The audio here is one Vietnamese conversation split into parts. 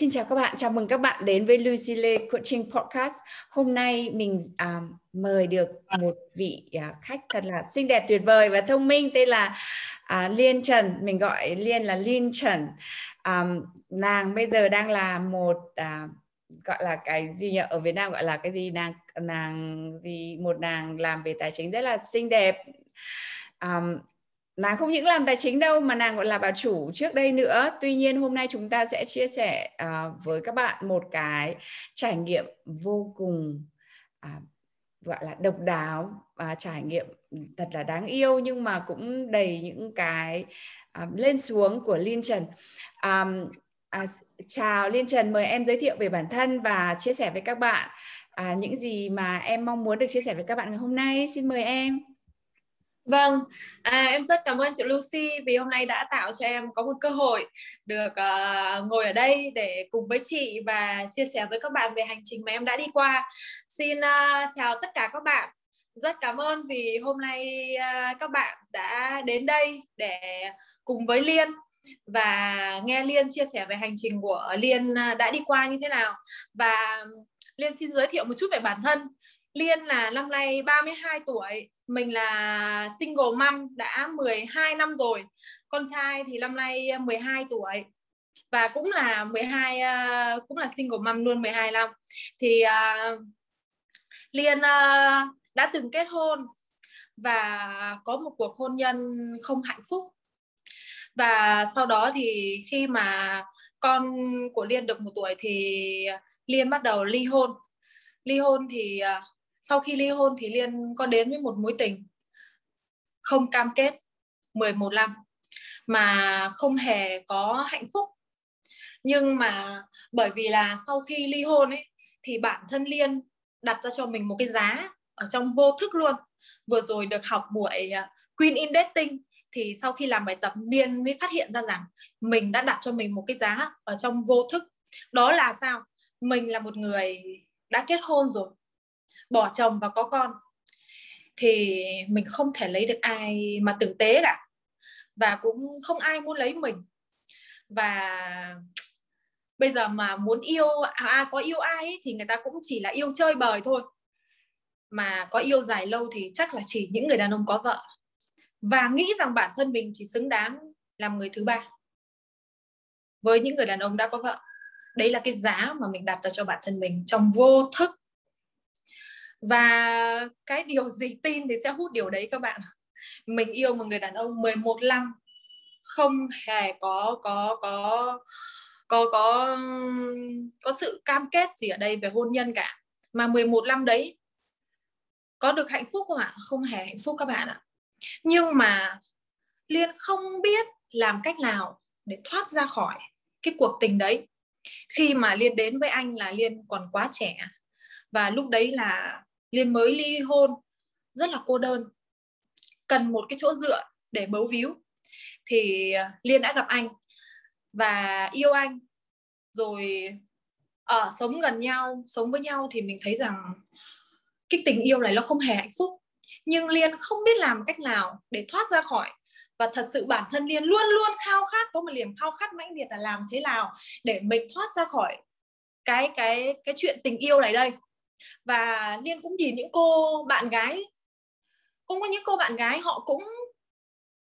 Xin chào các bạn, chào mừng các bạn đến với Lucy Lê Coaching Podcast. Hôm nay mình à, mời được một vị à, khách thật là xinh đẹp, tuyệt vời và thông minh tên là à, Liên Trần. Mình gọi Liên là Liên Trần. À, nàng bây giờ đang là một à, gọi là cái gì nhỉ? Ở Việt Nam gọi là cái gì nàng nàng gì một nàng làm về tài chính rất là xinh đẹp. Um, nàng không những làm tài chính đâu mà nàng còn là bà chủ trước đây nữa. Tuy nhiên hôm nay chúng ta sẽ chia sẻ uh, với các bạn một cái trải nghiệm vô cùng uh, gọi là độc đáo và trải nghiệm thật là đáng yêu nhưng mà cũng đầy những cái uh, lên xuống của Liên Trần. Um, à, chào Liên Trần mời em giới thiệu về bản thân và chia sẻ với các bạn à, những gì mà em mong muốn được chia sẻ với các bạn ngày hôm nay. Xin mời em. Vâng, à, em rất cảm ơn chị Lucy vì hôm nay đã tạo cho em có một cơ hội được uh, ngồi ở đây để cùng với chị và chia sẻ với các bạn về hành trình mà em đã đi qua. Xin uh, chào tất cả các bạn. Rất cảm ơn vì hôm nay uh, các bạn đã đến đây để cùng với Liên và nghe Liên chia sẻ về hành trình của Liên đã đi qua như thế nào. Và Liên xin giới thiệu một chút về bản thân. Liên là năm nay 32 tuổi mình là single mom đã 12 năm rồi. Con trai thì năm nay 12 tuổi và cũng là 12 uh, ờ, cũng là single mom luôn 12 năm. Thì uh, Liên uh, đã từng kết hôn và có một cuộc hôn nhân không hạnh phúc. Và sau đó thì khi mà con của Liên được một tuổi thì Liên bắt đầu ly hôn. Ly hôn thì uh, sau khi ly hôn thì Liên có đến với một mối tình không cam kết 11 năm mà không hề có hạnh phúc. Nhưng mà bởi vì là sau khi ly hôn ấy, thì bản thân Liên đặt ra cho mình một cái giá ở trong vô thức luôn. Vừa rồi được học buổi à, Queen in Dating thì sau khi làm bài tập, Liên mới phát hiện ra rằng mình đã đặt cho mình một cái giá ở trong vô thức. Đó là sao? Mình là một người đã kết hôn rồi bỏ chồng và có con thì mình không thể lấy được ai mà tử tế cả. Và cũng không ai muốn lấy mình. Và bây giờ mà muốn yêu à, có yêu ai ấy, thì người ta cũng chỉ là yêu chơi bời thôi. Mà có yêu dài lâu thì chắc là chỉ những người đàn ông có vợ. Và nghĩ rằng bản thân mình chỉ xứng đáng làm người thứ ba với những người đàn ông đã có vợ. Đấy là cái giá mà mình đặt ra cho bản thân mình trong vô thức và cái điều gì tin thì sẽ hút điều đấy các bạn. Mình yêu một người đàn ông 11 năm, không hề có có có có có có sự cam kết gì ở đây về hôn nhân cả. Mà 11 năm đấy, có được hạnh phúc không ạ? Không hề hạnh phúc các bạn ạ. Nhưng mà liên không biết làm cách nào để thoát ra khỏi cái cuộc tình đấy. Khi mà liên đến với anh là liên còn quá trẻ. Và lúc đấy là liên mới ly hôn. Rất là cô đơn. Cần một cái chỗ dựa để bấu víu. Thì à, liên đã gặp anh và yêu anh. Rồi ở sống gần nhau, sống với nhau thì mình thấy rằng cái tình yêu này nó không hề hạnh phúc. Nhưng liên không biết làm cách nào để thoát ra khỏi. Và thật sự bản thân liên luôn luôn khao khát, có một niềm khao khát mãnh liệt là làm thế nào để mình thoát ra khỏi cái cái cái chuyện tình yêu này đây và liên cũng nhìn những cô bạn gái, cũng có những cô bạn gái họ cũng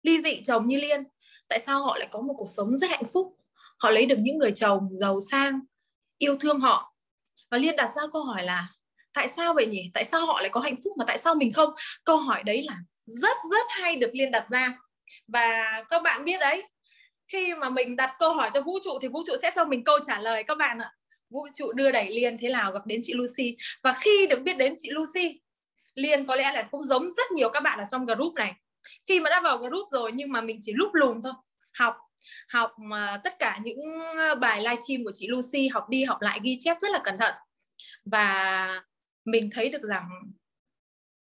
ly dị chồng như liên. Tại sao họ lại có một cuộc sống rất hạnh phúc? Họ lấy được những người chồng giàu sang, yêu thương họ. Và liên đặt ra câu hỏi là, tại sao vậy nhỉ? Tại sao họ lại có hạnh phúc mà tại sao mình không? Câu hỏi đấy là rất rất hay được liên đặt ra. Và các bạn biết đấy, khi mà mình đặt câu hỏi cho vũ trụ thì vũ trụ sẽ cho mình câu trả lời, các bạn ạ vũ trụ đưa đẩy liên thế nào gặp đến chị Lucy? Và khi được biết đến chị Lucy, liên có lẽ là cũng giống rất nhiều các bạn ở trong group này. Khi mà đã vào group rồi nhưng mà mình chỉ lúc lùm thôi. Học học mà tất cả những ờ, bài livestream của chị Lucy, học đi học lại ghi chép rất là cẩn thận. Và mình thấy được rằng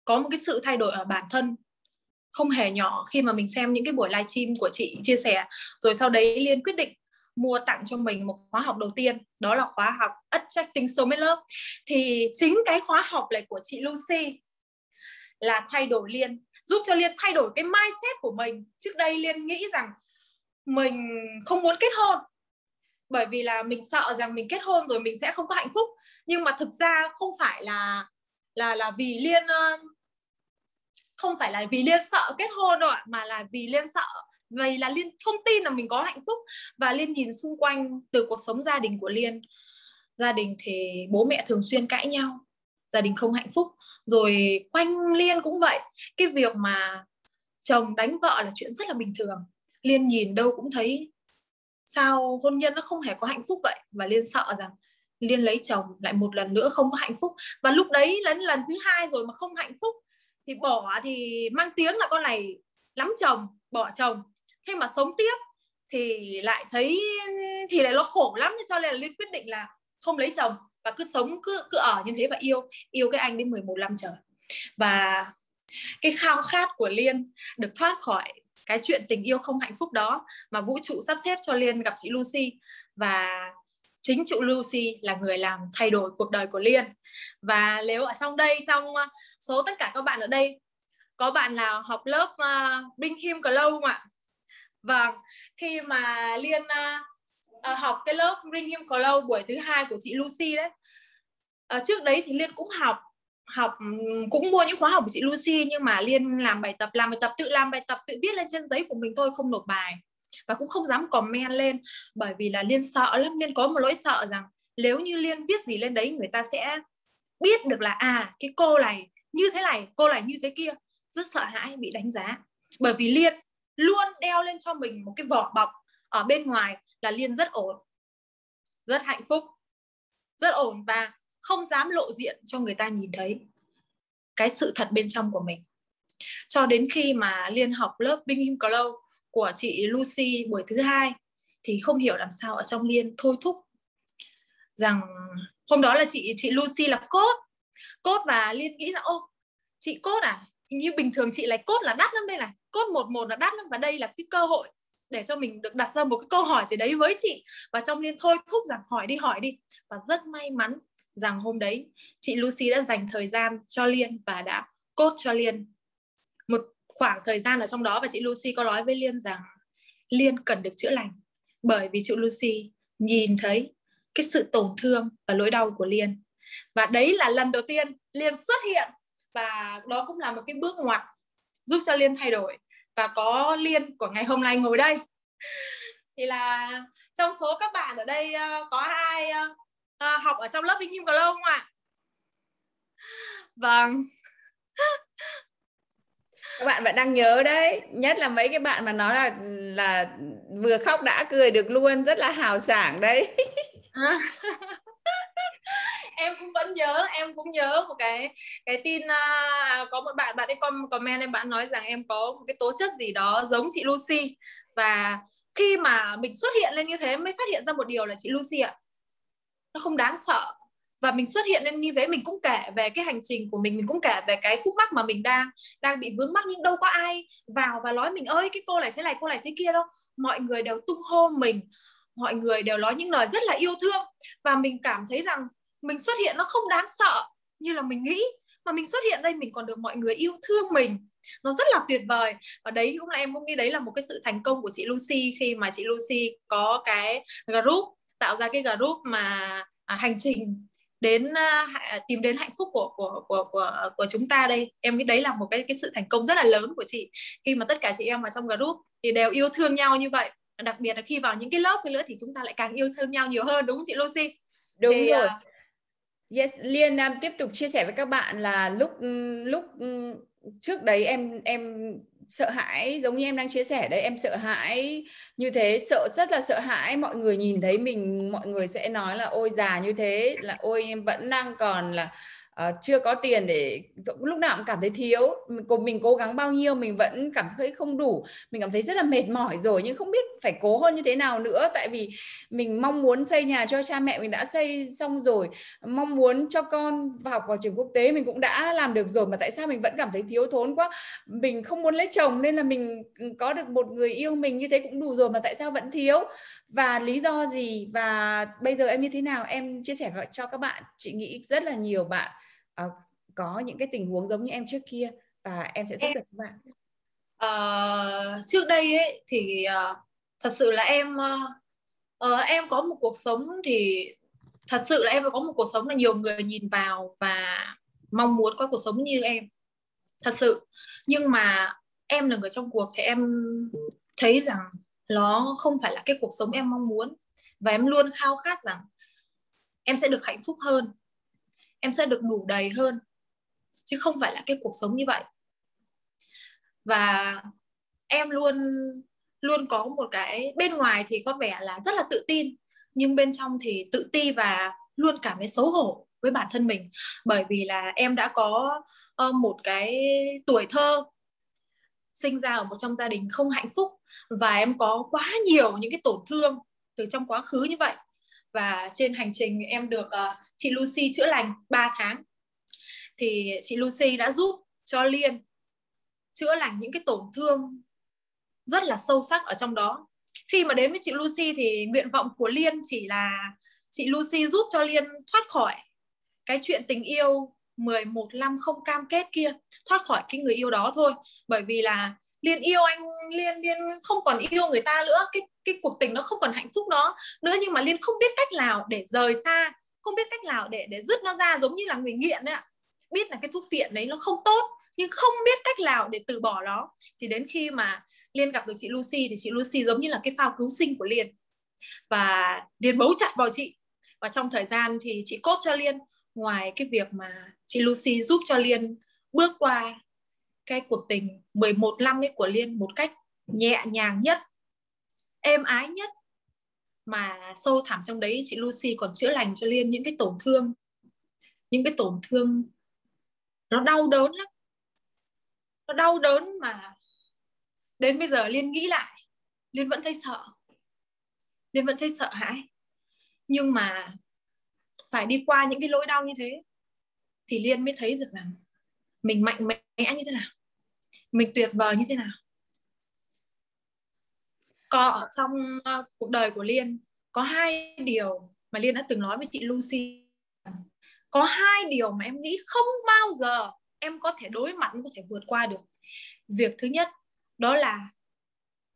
có một cái sự thay đổi ở bản thân. Không hề nhỏ khi mà mình xem những cái buổi livestream của chị chia sẻ. Rồi sau đấy liên quyết định mua tặng cho mình một khóa học đầu tiên, đó là khóa học Attracting Soulmate Love. Thì chính cái khóa học này của chị Lucy là thay đổi Liên giúp cho Liên thay đổi cái mindset của mình. Trước đây Liên nghĩ rằng mình không muốn kết hôn, bởi vì là mình sợ rằng mình kết hôn rồi mình sẽ không có hạnh phúc. Nhưng mà thực ra không phải là là là vì Liên không phải là vì Liên sợ kết hôn đâu ạ, mà là vì Liên sợ vậy là liên không tin là mình có hạnh phúc. Và liên nhìn xung quanh từ cuộc sống gia đình của liên. Gia đình thì bố mẹ thường xuyên cãi nhau. Gia đình không hạnh phúc. Rồi quanh liên cũng vậy. Cái việc mà chồng đánh vợ là chuyện rất là bình thường. Liên nhìn đâu cũng thấy sao hôn nhân nó không hề có hạnh phúc vậy. Và liên sợ rằng liên lấy chồng lại một lần nữa không có hạnh phúc. Và lúc đấy lần lần thứ hai rồi mà không hạnh phúc. Thì bỏ thì mang tiếng là con này lắm chồng, bỏ chồng thế mà sống tiếp thì lại thấy thì lại nó khổ lắm cho nên là liên quyết định là không lấy chồng và cứ sống cứ cứ ở như thế và yêu yêu cái anh đến 11 năm trời. Và cái khao khát của liên được thoát khỏi cái chuyện tình yêu không hạnh phúc đó mà vũ trụ sắp xếp cho liên gặp chị Lucy. Và chính chị Lucy là người làm thay đổi cuộc đời của liên. Và nếu ở trong đây trong ờ, số tất cả các bạn ở đây có bạn nào học lớp uh, Bring Him Glow không ạ? Vâng khi mà liên uh, học cái lớp Ring Him Glow buổi thứ hai của chị Lucy đấy uh, trước đấy thì liên cũng học học cũng mua những khóa học của chị Lucy nhưng mà liên làm bài tập làm bài tập tự làm bài tập tự viết lên trên giấy của mình thôi không nộp bài. Và cũng không dám comment lên bởi vì là liên sợ lắm liên có một lỗi sợ rằng nếu như liên viết gì lên đấy người ta sẽ biết được là à cái cô này như thế này cô này như thế kia rất sợ hãi bị đánh giá. Bởi vì liên luôn đeo lên cho mình một cái vỏ bọc ở bên ngoài là liên rất ổn, rất hạnh phúc, rất ổn và không dám lộ diện cho người ta nhìn thấy cái sự thật bên trong của mình. Cho đến khi mà liên học lớp Bingham Glow của chị Lucy buổi thứ hai thì không hiểu làm sao ở trong liên thôi thúc rằng hôm đó là chị chị Lucy là cốt cốt và liên nghĩ rằng, ô, chị cốt à? Như bình thường chị lại cốt là đắt lắm đây này. Cốt một một là đắt lắm và đây là cái cơ hội để cho mình được đặt ra một cái câu hỏi gì đấy với chị. Và trong liên thôi, thúc rằng hỏi đi hỏi đi. Và rất may mắn rằng hôm đấy, chị Lucy đã dành thời gian cho Liên và đã cốt cho Liên. Một khoảng thời gian ở trong đó và chị Lucy có nói với Liên rằng Liên cần được chữa lành. Bởi vì chị Lucy nhìn thấy cái sự tổn thương và nỗi đau của Liên. Và đấy là lần đầu tiên Liên xuất hiện và đó cũng là một cái bước ngoặt giúp cho Liên thay đổi và có Liên của ngày hôm nay ngồi đây. Thì là trong số các bạn ở đây uh, có ai uh, uh, học ở trong lớp Vinh Kim Lâu không ạ? Vâng. Các bạn vẫn đang nhớ đấy nhất là mấy cái bạn mà nói là là vừa khóc đã cười được luôn rất là hào sảng đấy em cũng vẫn nhớ em cũng nhớ một cái cái tin uh, có một bạn bạn ấy comment em bạn nói rằng em có một cái tố chất gì đó giống chị Lucy. Và khi mà mình xuất hiện lên như thế mới phát hiện ra một điều là chị Lucy ạ nó không đáng sợ. Và mình xuất hiện lên như thế mình cũng kể về cái hành trình của mình mình cũng kể về cái khúc mắc mà mình đang đang bị vướng mắc nhưng đâu có ai vào và nói mình ơi cái cô này thế này cô này thế kia đâu. Mọi người đều tung hô mình mọi người đều nói những lời rất là yêu thương. Và mình cảm thấy rằng mình xuất hiện nó không đáng sợ như là mình nghĩ. Mà mình xuất hiện đây mình còn được mọi người yêu thương mình. Nó rất là tuyệt vời. Và đấy cũng là em cũng nghĩ đấy là một cái sự thành công của chị Lucy khi mà chị Lucy có cái group tạo ra cái group mà à, hành trình đến uh, tìm đến hạnh phúc của của của của của chúng ta đây. Em nghĩ đấy là một cái cái sự thành công rất là lớn của chị. Khi mà tất cả chị em ở trong group thì đều yêu thương nhau như vậy. Đặc biệt là khi vào những cái lớp nữa thì chúng ta lại càng yêu thương nhau nhiều hơn đúng không chị Lucy? Đúng thì, rồi. uh, Yes, Liên Nam tiếp tục chia sẻ với các bạn là lúc lúc trước đấy em em sợ hãi giống như em đang chia sẻ đấy em sợ hãi như thế sợ rất là sợ hãi. Mọi người nhìn thấy mình mọi người sẽ nói là ôi già như thế là ôi em vẫn đang còn là uh, chưa có tiền để lúc nào cũng cảm thấy thiếu. Mình, mình cố gắng bao nhiêu mình vẫn cảm thấy không đủ. Mình cảm thấy rất là mệt mỏi rồi nhưng không biết phải cố hơn như thế nào nữa. Tại vì mình mong muốn xây nhà cho cha mẹ mình đã xây xong rồi mong muốn cho con vào học vào trường quốc tế mình cũng đã làm được rồi mà tại sao mình vẫn cảm thấy thiếu thốn quá. Mình không muốn lấy chồng nên là mình có được một người yêu mình như thế cũng đủ rồi mà tại sao vẫn thiếu? Và lý do gì? Và bây giờ em như thế nào? Em chia sẻ cho các bạn chị nghĩ rất là nhiều bạn uh, có những cái tình huống giống như em trước kia và em sẽ giúp được các bạn. Uh, trước đây ấy thì uh, thật sự là em uh, uh, em có một cuộc sống thì thật sự là em có một cuộc sống là nhiều người nhìn vào và mong muốn có cuộc sống như em. Thật sự. Nhưng mà em là người trong cuộc thì em thấy rằng nó không phải là cái cuộc sống em mong muốn. Và em luôn khao khát rằng em sẽ được hạnh phúc hơn. Em sẽ được đủ đầy hơn. Chứ không phải là cái cuộc sống như vậy. Và em luôn luôn có một cái bên ngoài thì có vẻ là rất là tự tin nhưng bên trong thì tự ti và luôn cảm thấy xấu hổ với bản thân mình. Bởi vì là em đã có uh, một cái tuổi thơ sinh ra ở một trong gia đình không hạnh phúc và em có quá nhiều những cái tổn thương từ trong quá khứ như vậy. Và trên hành trình em được uh, chị Lucy chữa lành 3 tháng. Thì chị Lucy đã giúp cho Liên chữa lành những cái tổn thương rất là sâu sắc ở trong đó. Khi mà đến với chị Lucy thì nguyện vọng của Liên chỉ là chị Lucy giúp cho Liên thoát khỏi cái chuyện tình yêu 11 năm không cam kết kia, thoát khỏi cái người yêu đó thôi. Bởi vì là liên yêu anh, liên liên không còn yêu người ta nữa, cái cái cuộc tình nó không còn hạnh phúc đó nữa nhưng mà liên không biết cách nào để rời xa, không biết cách nào để để dứt nó ra giống như là người nghiện ấy ạ. Biết là cái thuốc phiện đấy nó không tốt, nhưng không biết cách nào để từ bỏ nó. Thì đến khi mà liên gặp được chị Lucy thì chị Lucy giống như là cái phao cứu sinh của liên. Và liên bấu chặt vào chị. Và trong thời gian thì chị cốt cho liên. Ngoài cái việc mà chị Lucy giúp cho liên bước qua cái cuộc tình 11 năm ấy của Liên một cách nhẹ nhàng nhất, êm ái nhất mà sâu thẳm trong đấy chị Lucy còn chữa lành cho Liên những cái tổn thương. Những cái tổn thương nó đau đớn lắm. Nó đau đớn mà đến bây giờ Liên nghĩ lại Liên vẫn thấy sợ. Liên vẫn thấy sợ hãi. Nhưng mà phải đi qua những cái lỗi đau như thế thì Liên mới thấy được rằng mình mạnh mẽ như thế nào mình tuyệt vời như thế nào. Có ở trong uh, cuộc đời của liên có hai điều mà liên đã từng nói với chị lucy. Có hai điều mà em nghĩ không bao giờ em có thể đối mặt có thể vượt qua được. Việc thứ nhất đó là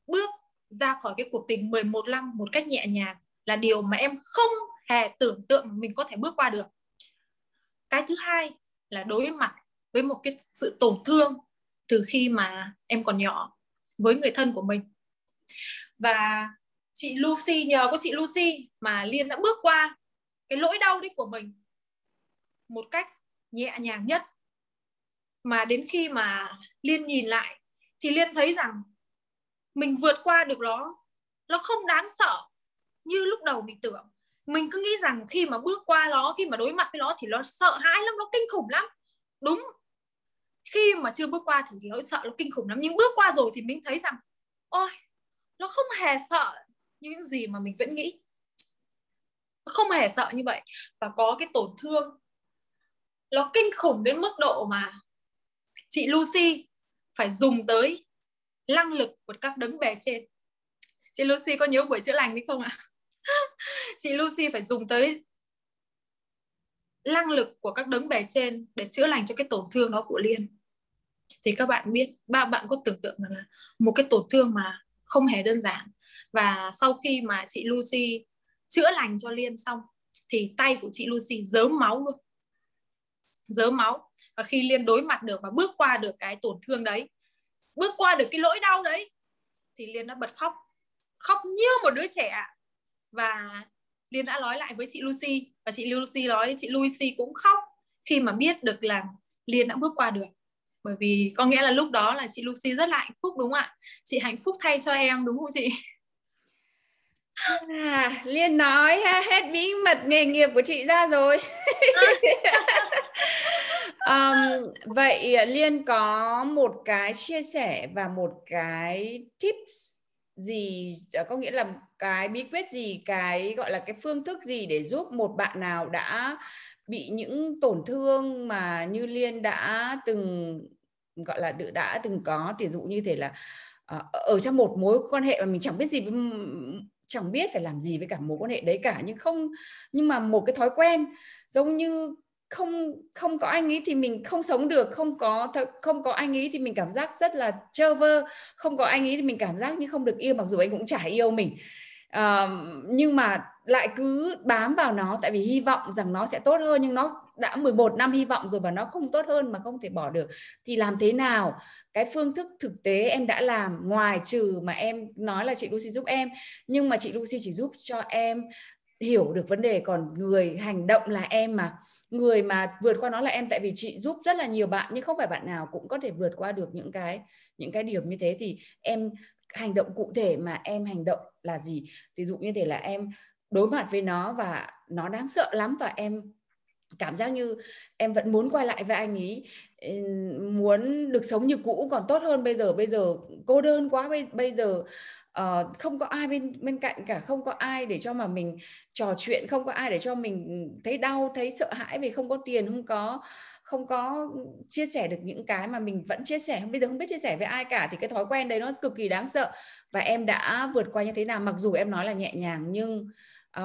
bước ra khỏi cái cuộc tình 11 năm một cách nhẹ nhàng là điều mà em không hề tưởng tượng mình có thể bước qua được. Cái thứ hai là đối mặt với một cái sự tổn thương từ khi mà em còn nhỏ với người thân của mình. Và chị Lucy, nhờ có chị Lucy mà Liên đã bước qua cái lỗi đau đấy của mình một cách nhẹ nhàng nhất. Mà đến khi mà Liên nhìn lại thì Liên thấy rằng mình vượt qua được nó nó không đáng sợ như lúc đầu mình tưởng. Mình cứ nghĩ rằng khi mà bước qua nó, khi mà đối mặt với nó thì nó sợ hãi lắm, nó kinh khủng lắm. Đúng. Khi mà chưa bước qua thì nỗi sợ nó kinh khủng lắm. Nhưng bước qua rồi thì mình thấy rằng, ôi, nó không hề sợ những gì mà mình vẫn nghĩ. Nó không hề sợ như vậy. Và có cái tổn thương. Nó kinh khủng đến mức độ mà chị Lucy phải dùng tới năng lực của các đấng bề trên. Chị Lucy có nhớ buổi chữa lành đấy không ạ? Chị Lucy phải dùng tới năng lực của các đấng bề trên để chữa lành cho cái tổn thương đó của Liên. Thì các bạn biết, ba bạn có tưởng tượng là một cái tổn thương mà không hề đơn giản. Và sau khi mà chị Lucy chữa lành cho Liên xong, thì tay của chị Lucy dớm máu luôn dớ máu và khi Liên đối mặt được và bước qua được cái tổn thương đấy, bước qua được cái lỗi đau đấy, thì Liên đã bật khóc khóc như một đứa trẻ và Liên đã nói lại với chị Lucy và chị Lucy nói, chị Lucy cũng khóc khi mà biết được là Liên đã bước qua được. Bởi vì có nghĩa là lúc đó là chị Lucy rất là hạnh phúc, đúng không ạ? Chị hạnh phúc thay cho em, đúng không chị? À, Liên nói ha, hết bí mật nghề nghiệp của chị ra rồi. um, vậy Liên có một cái chia sẻ và một cái tips gì ờ, có nghĩa là cái bí quyết gì cái gọi là cái phương thức gì để giúp một bạn nào đã bị những tổn thương mà như Liên đã từng gọi là đã từng có ví dụ như thế là ờ, ở trong một mối quan hệ mà mình chẳng biết gì chẳng biết phải làm gì với cả mối quan hệ đấy cả, nhưng không, nhưng mà một cái thói quen, giống như không không có anh ấy thì mình không sống được, không có không có anh ấy thì mình cảm giác rất là trơ vơ, không có anh ấy thì mình cảm giác như không được yêu, mặc dù anh cũng chả yêu mình uh, nhưng mà lại cứ bám vào nó tại vì hy vọng rằng nó sẽ tốt hơn nhưng nó đã 11 năm hy vọng rồi và nó không tốt hơn mà không thể bỏ được. Thì làm thế nào? Cái phương thức thực tế em đã làm ngoài trừ mà em nói là chị Lucy giúp em nhưng mà chị Lucy chỉ giúp cho em hiểu được vấn đề. Còn người hành động là em mà. Người mà vượt qua nó là em tại vì chị giúp rất là nhiều bạn nhưng không phải bạn nào cũng có thể vượt qua được những cái những cái điểm như thế. Thì em hành động cụ thể mà em hành động là gì? Ví dụ như thế là em đối mặt với nó và nó đáng sợ lắm và em cảm giác như em vẫn muốn quay lại với anh ấy muốn được sống như cũ còn tốt hơn bây giờ. Bây giờ cô đơn quá bây, bây giờ uh, không có ai bên bên cạnh cả không có ai để cho mà mình trò chuyện không có ai để cho mình thấy đau thấy sợ hãi vì không có tiền không có không có chia sẻ được những cái mà mình vẫn chia sẻ bây giờ không biết chia sẻ với ai cả thì cái thói quen đấy nó cực kỳ đáng sợ. Và em đã vượt qua như thế nào? Mặc dù em nói là nhẹ nhàng nhưng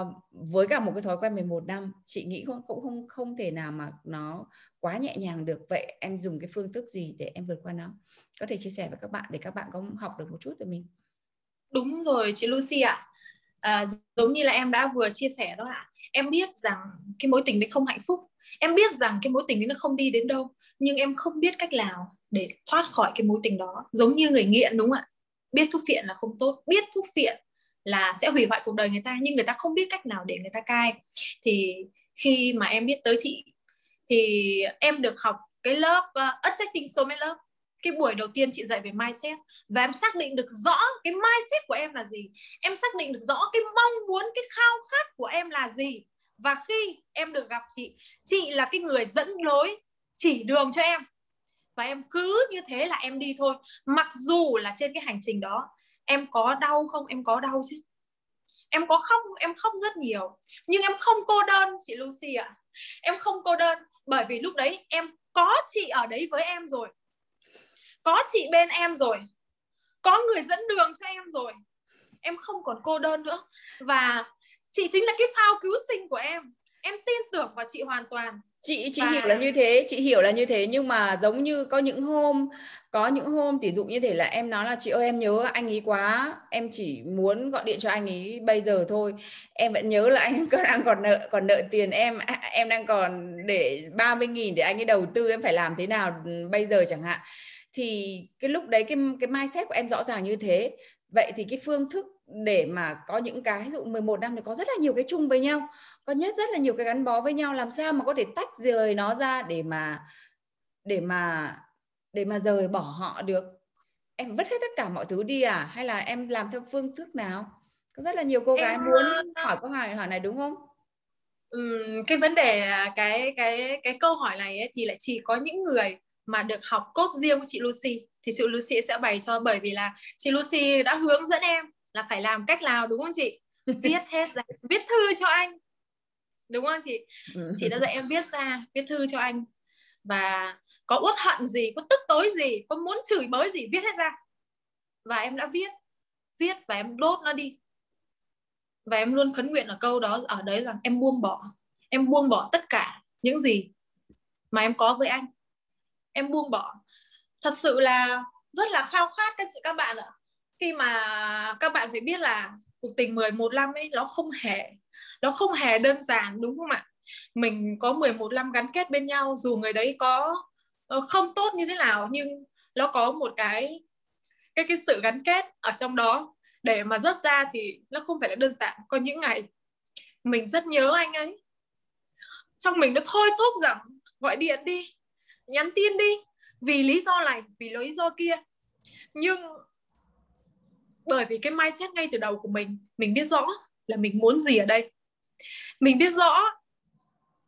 uh, với cả một cái thói quen 11 năm chị nghĩ cũng không không không thể nào mà nó quá nhẹ nhàng được. Vậy em dùng cái phương thức gì để em vượt qua nó? Có thể chia sẻ với các bạn để các bạn có học được một chút từ mình. Đúng rồi chị Lucy ạ. À, giống như là em đã vừa chia sẻ đó ạ. Em biết rằng cái mối tình đấy không hạnh phúc em biết rằng cái mối tình đấy nó không đi đến đâu nhưng em không biết cách nào để thoát khỏi cái mối tình đó. Giống như người nghiện đúng không ạ? Biết thuốc phiện là không tốt biết thuốc phiện là sẽ hủy hoại cuộc đời người ta nhưng người ta không biết cách nào để người ta cai. Thì khi mà em biết tới chị thì em được học cái lớp ờ, uh, attracting soulmate lớp cái buổi đầu tiên chị dạy về mindset và em xác định được rõ cái mindset của em là gì. Em xác định được rõ cái mong muốn cái khao khát của em là gì và khi em được gặp chị chị là cái người dẫn lối, chỉ đường cho em. Và em cứ như thế là em đi thôi. Mặc dù là trên cái hành trình đó, em có đau không? Em có đau chứ? Em có khóc em khóc rất nhiều. Nhưng em không cô đơn, chị Lucy ạ. À. em không cô đơn, bởi vì lúc đấy em có chị ở đấy với em rồi. Có chị bên em rồi. Có người dẫn đường cho em rồi. Em không còn cô đơn nữa. Và chị chính là cái phao cứu sinh của em. Em tin tưởng vào chị hoàn toàn. Chị chị và... hiểu là như thế chị hiểu là như thế. Nhưng mà giống như có những hôm có những hôm tỷ dụ như thể là em nói là chị ơi em nhớ anh ấy quá. Em chỉ muốn gọi điện cho anh ấy bây giờ thôi. Em vẫn nhớ là anh còn đang còn nợ còn nợ tiền em. Em đang còn để 30 nghìn để anh ấy đầu tư em phải làm thế nào bây giờ chẳng hạn. Thì cái lúc đấy cái cái mindset của em rõ ràng như thế. Vậy thì cái phương thức để mà có những cái ví dụ 11 năm thì có rất là nhiều cái chung với nhau có nhất rất là nhiều cái gắn bó với nhau làm sao mà có thể tách rời nó ra để mà để mà để mà rời bỏ họ được? Em vứt hết tất cả mọi thứ đi à? Hay là em làm theo phương thức nào? Có rất là nhiều cô gái em... muốn hỏi câu hỏi hỏi này đúng không? Ừ, cái vấn đề cái cái cái câu hỏi này ấy, thì lại chỉ có những người mà được học cốt riêng của chị Lucy. Thì chị Lucy sẽ bày cho bởi vì là chị Lucy đã hướng dẫn em là phải làm cách nào đúng không chị? Viết hết ra viết thư cho anh. Đúng không chị? Ừ. chị đã dạy em viết ra viết thư cho anh. Và có uất hận gì có tức tối gì có muốn chửi bới gì viết hết ra. Và em đã viết viết và em đốt nó đi. Và em luôn khấn nguyện ở câu đó ở đấy rằng em buông bỏ. Em buông bỏ tất cả những gì mà em có với anh. Em buông bỏ. Thật sự là rất là khao khát các chị các bạn ạ khi mà các bạn phải biết là cuộc tình 11 năm ấy, nó không hề, nó không hề đơn giản, đúng không ạ? Mình có 11 năm gắn kết bên nhau, dù người đấy có ờ, không tốt như thế nào, nhưng nó có một cái cái cái sự gắn kết ở trong đó. Để mà rớt ra thì nó không phải là đơn giản. Có những ngày mình rất nhớ anh ấy. Trong mình nó thôi thúc rằng, gọi điện đi, nhắn tin đi, vì lý do này, vì lý do kia. Nhưng bởi vì cái mindset ngay từ đầu của mình mình biết rõ là mình muốn gì ở đây. Mình biết rõ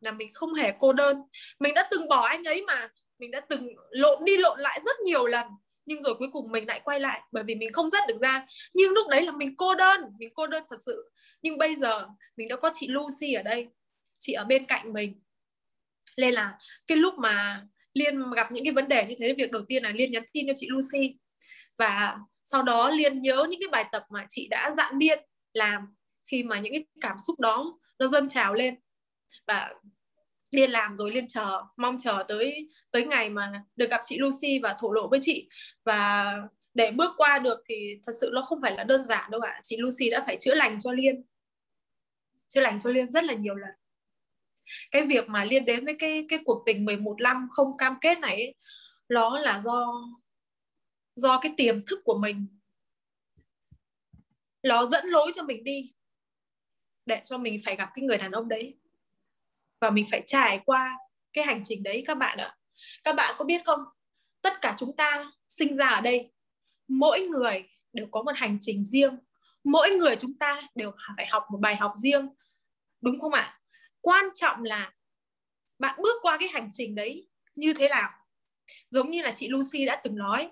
là mình không hề cô đơn. Mình đã từng bỏ anh ấy mà, mình đã từng lộn đi lộn lại rất nhiều lần, nhưng rồi cuối cùng mình lại quay lại bởi vì mình không dứt được ra. Nhưng lúc đấy là mình cô đơn, mình cô đơn thật sự. Nhưng bây giờ mình đã có chị Lucy ở đây, chị ở bên cạnh mình. Nên là cái lúc mà liên gặp những cái vấn đề như thế, việc đầu tiên là liên nhắn tin cho chị Lucy. Và sau đó liên nhớ những cái bài tập mà chị đã dặn liên làm khi mà những cái cảm xúc đó nó dâng trào lên. Và liên làm rồi liên chờ mong chờ tới tới ngày mà được gặp chị Lucy và thổ lộ với chị. Và để bước qua được thì thật sự nó không phải là đơn giản đâu ạ. Chị Lucy đã phải chữa lành cho liên. Chữa lành cho liên rất là nhiều lần. Cái việc mà liên đến với cái cái cuộc tình 11 năm không cam kết này ấy, nó là do do cái tiềm thức của mình. Nó dẫn lối cho mình đi, để cho mình phải gặp cái người đàn ông đấy. Và mình phải trải qua cái hành trình đấy, các bạn ạ. Các bạn có biết không? Tất cả chúng ta sinh ra ở đây, mỗi người đều có một hành trình riêng. Mỗi người chúng ta đều phải học một bài học riêng, đúng không ạ? Quan trọng là bạn bước qua cái hành trình đấy như thế nào. Giống như là chị Lucy đã từng nói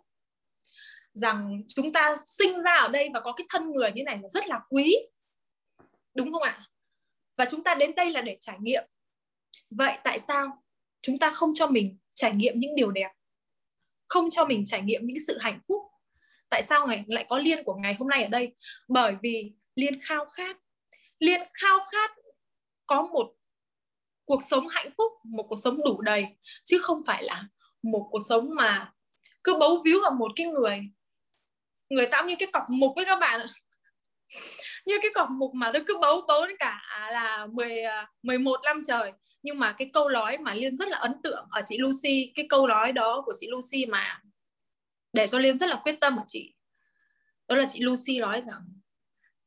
rằng chúng ta sinh ra ở đây và có cái thân người như này là rất là quý. Đúng không ạ? Và chúng ta đến đây là để trải nghiệm. Vậy tại sao chúng ta không cho mình trải nghiệm những điều đẹp? Không cho mình trải nghiệm những sự hạnh phúc? Tại sao ngày lại có liên của ngày hôm nay ở đây? Bởi vì liên khao khát. Liên khao khát có một cuộc sống hạnh phúc, một cuộc sống đủ đầy, chứ không phải là một cuộc sống mà cứ bấu víu vào một cái người người ta cũng như cái cọc mục với các bạn như cái cọc mục mà nó cứ bấu bấu đến cả à, là 10 11 à, năm trời. Nhưng mà cái câu nói mà liên rất là ấn tượng ở chị Lucy, cái câu nói đó của chị Lucy mà để cho liên rất là quyết tâm ở chị. Đó là chị Lucy nói rằng,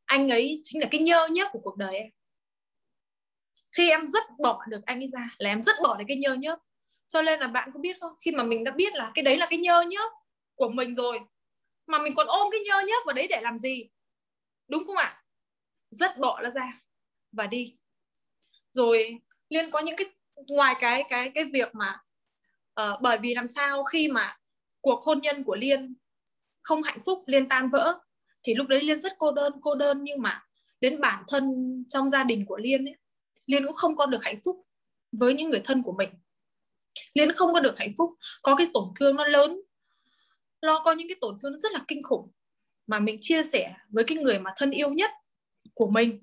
anh ấy chính là cái nhơ nhớp của cuộc đời em. Khi em rất bỏ được anh ấy ra là em rất bỏ được cái nhơ nhớp. Cho nên là bạn có biết không? Khi mà mình đã biết là cái đấy là cái nhơ nhớp của mình rồi mà mình còn ôm cái nhơ nhớp vào đấy để làm gì? Đúng không ạ? Rất bỏ nó ra và đi. Rồi liên có những cái ngoài cái cái cái việc mà uh, bởi vì làm sao khi mà cuộc hôn nhân của liên không hạnh phúc liên tan vỡ thì lúc đấy liên rất cô đơn cô đơn nhưng mà đến bản thân trong gia đình của liên ấy, liên cũng không có được hạnh phúc với những người thân của mình. Liên không có được hạnh phúc có cái tổn thương nó lớn lo có những cái tổn thương nó rất là kinh khủng mà mình chia sẻ với cái người mà thân yêu nhất của mình.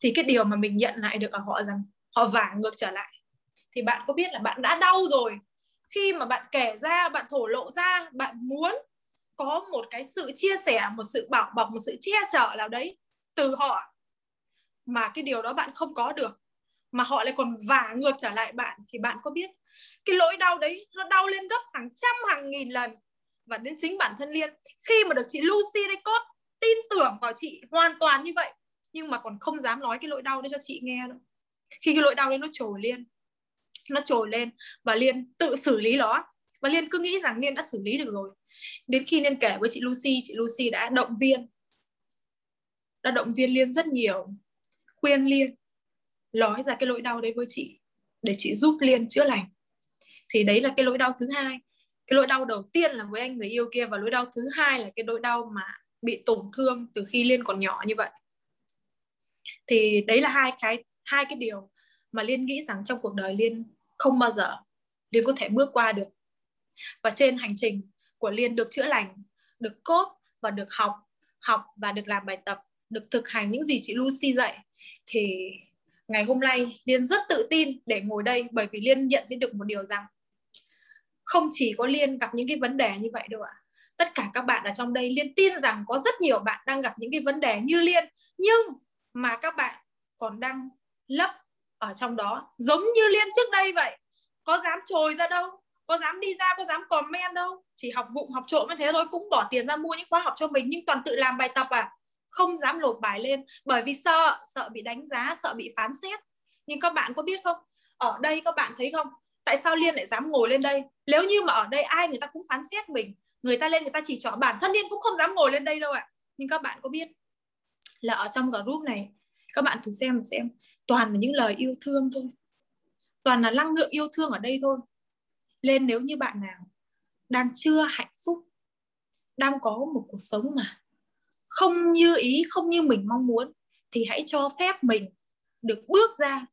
Thì cái điều mà mình nhận lại được ở họ rằng họ vả ngược trở lại. Thì bạn có biết là bạn đã đau rồi. Khi mà bạn kể ra, bạn thổ lộ ra, bạn muốn có một cái sự chia sẻ, một sự bảo bọc, một sự che chở nào đấy từ họ mà cái điều đó bạn không có được, mà họ lại còn vả ngược trở lại bạn, thì bạn có biết cái lỗi đau đấy nó đau lên gấp hàng trăm, hàng nghìn lần và đến chính bản thân liên. Khi mà được chị Lucy đây cốt tin tưởng vào chị hoàn toàn như vậy, nhưng mà còn không dám nói cái lỗi đau đấy cho chị nghe đâu khi cái lỗi đau đấy nó trồi lên, nó trồi lên và liên tự xử lý nó. Và liên cứ nghĩ rằng liên đã xử lý được rồi. Đến khi liên kể với chị Lucy chị Lucy đã động viên, đã động viên liên rất nhiều, khuyên liên nói ra cái lỗi đau đấy với chị, để chị giúp liên chữa lành. Thì đấy là cái lỗi đau thứ hai cái nỗi đau đầu tiên là với anh người yêu kia và nỗi đau thứ hai là cái nỗi đau mà bị tổn thương từ khi liên còn nhỏ như vậy. Thì đấy là hai cái hai cái điều mà liên nghĩ rằng trong cuộc đời liên không bao giờ liên có thể bước qua được. Và trên hành trình của liên được chữa lành, được cốt và được học học và được làm bài tập, được thực hành những gì chị Lucy dạy, thì ngày hôm nay liên rất tự tin để ngồi đây bởi vì liên nhận thấy được một điều rằng không chỉ có liên gặp những cái vấn đề như vậy đâu ạ. Tất cả các bạn ở trong đây liên tin rằng có rất nhiều bạn đang gặp những cái vấn đề như liên, nhưng mà các bạn còn đang lấp ở trong đó, giống như liên trước đây vậy. Có dám trồi ra đâu, có dám đi ra, có dám comment đâu. Chỉ học vụng, học trộm như thế thôi, cũng bỏ tiền ra mua những khóa học cho mình, nhưng toàn tự làm bài tập à? Không dám lột bài lên, bởi vì sợ sợ bị đánh giá, sợ bị phán xét. Nhưng các bạn có biết không? Ở đây các bạn thấy không? Tại sao liên lại dám ngồi lên đây? Nếu như mà ở đây ai người ta cũng phán xét mình, người ta lên người ta chỉ trỏ bản thân liên cũng không dám ngồi lên đây đâu ạ. Nhưng các bạn có biết là ở trong group này, các bạn thử xem xem, toàn là những lời yêu thương thôi. Toàn là năng lượng yêu thương ở đây thôi. Lên nếu như bạn nào đang chưa hạnh phúc, đang có một cuộc sống mà không như ý, không như mình mong muốn, thì hãy cho phép mình được bước ra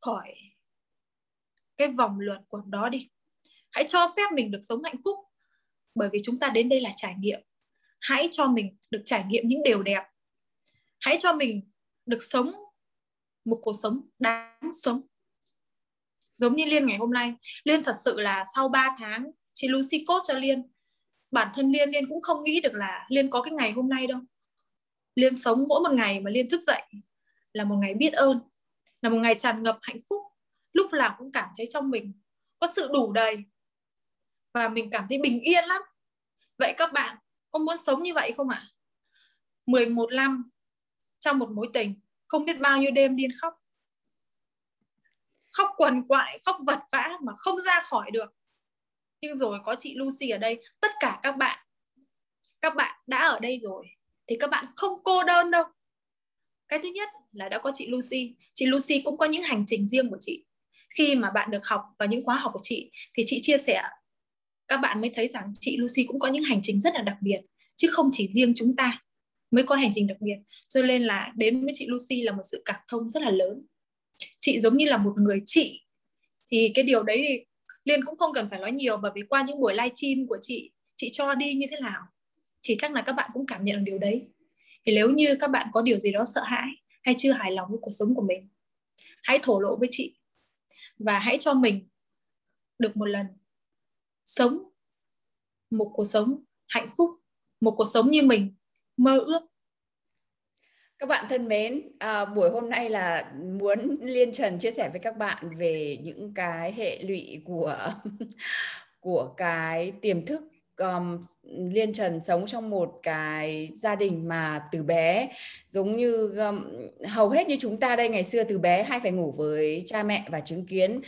khỏi cái vòng luẩn quẩn đó đi. Hãy cho phép mình được sống hạnh phúc, bởi vì chúng ta đến đây là trải nghiệm. Hãy cho mình được trải nghiệm những điều đẹp. Hãy cho mình được sống một cuộc sống đáng sống. Giống như liên ngày hôm nay, liên thật sự là sau 3 tháng chị Lucy cốt cho liên, bản thân liên liên cũng không nghĩ được là liên có cái ngày hôm nay đâu. Liên sống mỗi một ngày mà liên thức dậy là một ngày biết ơn, là một ngày tràn ngập hạnh phúc lúc nào cũng cảm thấy trong mình có sự đủ đầy và mình cảm thấy bình yên lắm. Vậy các bạn có muốn sống như vậy không ạ? À? 11 năm trong một mối tình, không biết bao nhiêu đêm điên khóc. Khóc quần quại, khóc vật vã mà không ra khỏi được. Nhưng rồi có chị Lucy ở đây, tất cả các bạn các bạn đã ở đây rồi thì các bạn không cô đơn đâu. Cái thứ nhất là đã có chị Lucy. Chị Lucy cũng có những hành trình riêng của chị khi mà bạn được học vào những khóa học của chị, thì chị chia sẻ, các bạn mới thấy rằng chị Lucy cũng có những hành trình rất là đặc biệt, chứ không chỉ riêng chúng ta mới có hành trình đặc biệt. Cho nên là đến với chị Lucy là một sự cảm thông rất là lớn. Chị giống như là một người chị. Thì cái điều đấy thì liên cũng không cần phải nói nhiều, bởi vì qua những buổi live stream của chị chị cho đi như thế nào, thì chắc là các bạn cũng cảm nhận được điều đấy. Thì nếu như các bạn có điều gì đó sợ hãi hay chưa hài lòng với cuộc sống của mình, hãy thổ lộ với chị và hãy cho mình được một lần sống một cuộc sống hạnh phúc một cuộc sống như mình mơ ước. Các bạn thân mến, à, buổi hôm nay là muốn Liên Trần chia sẻ với các bạn về những cái hệ lụy của của cái tiềm thức um, Liên Trần sống trong một cái gia đình mà từ bé giống như um, hầu hết như chúng ta đây ngày xưa từ bé hay phải ngủ với cha mẹ và chứng kiến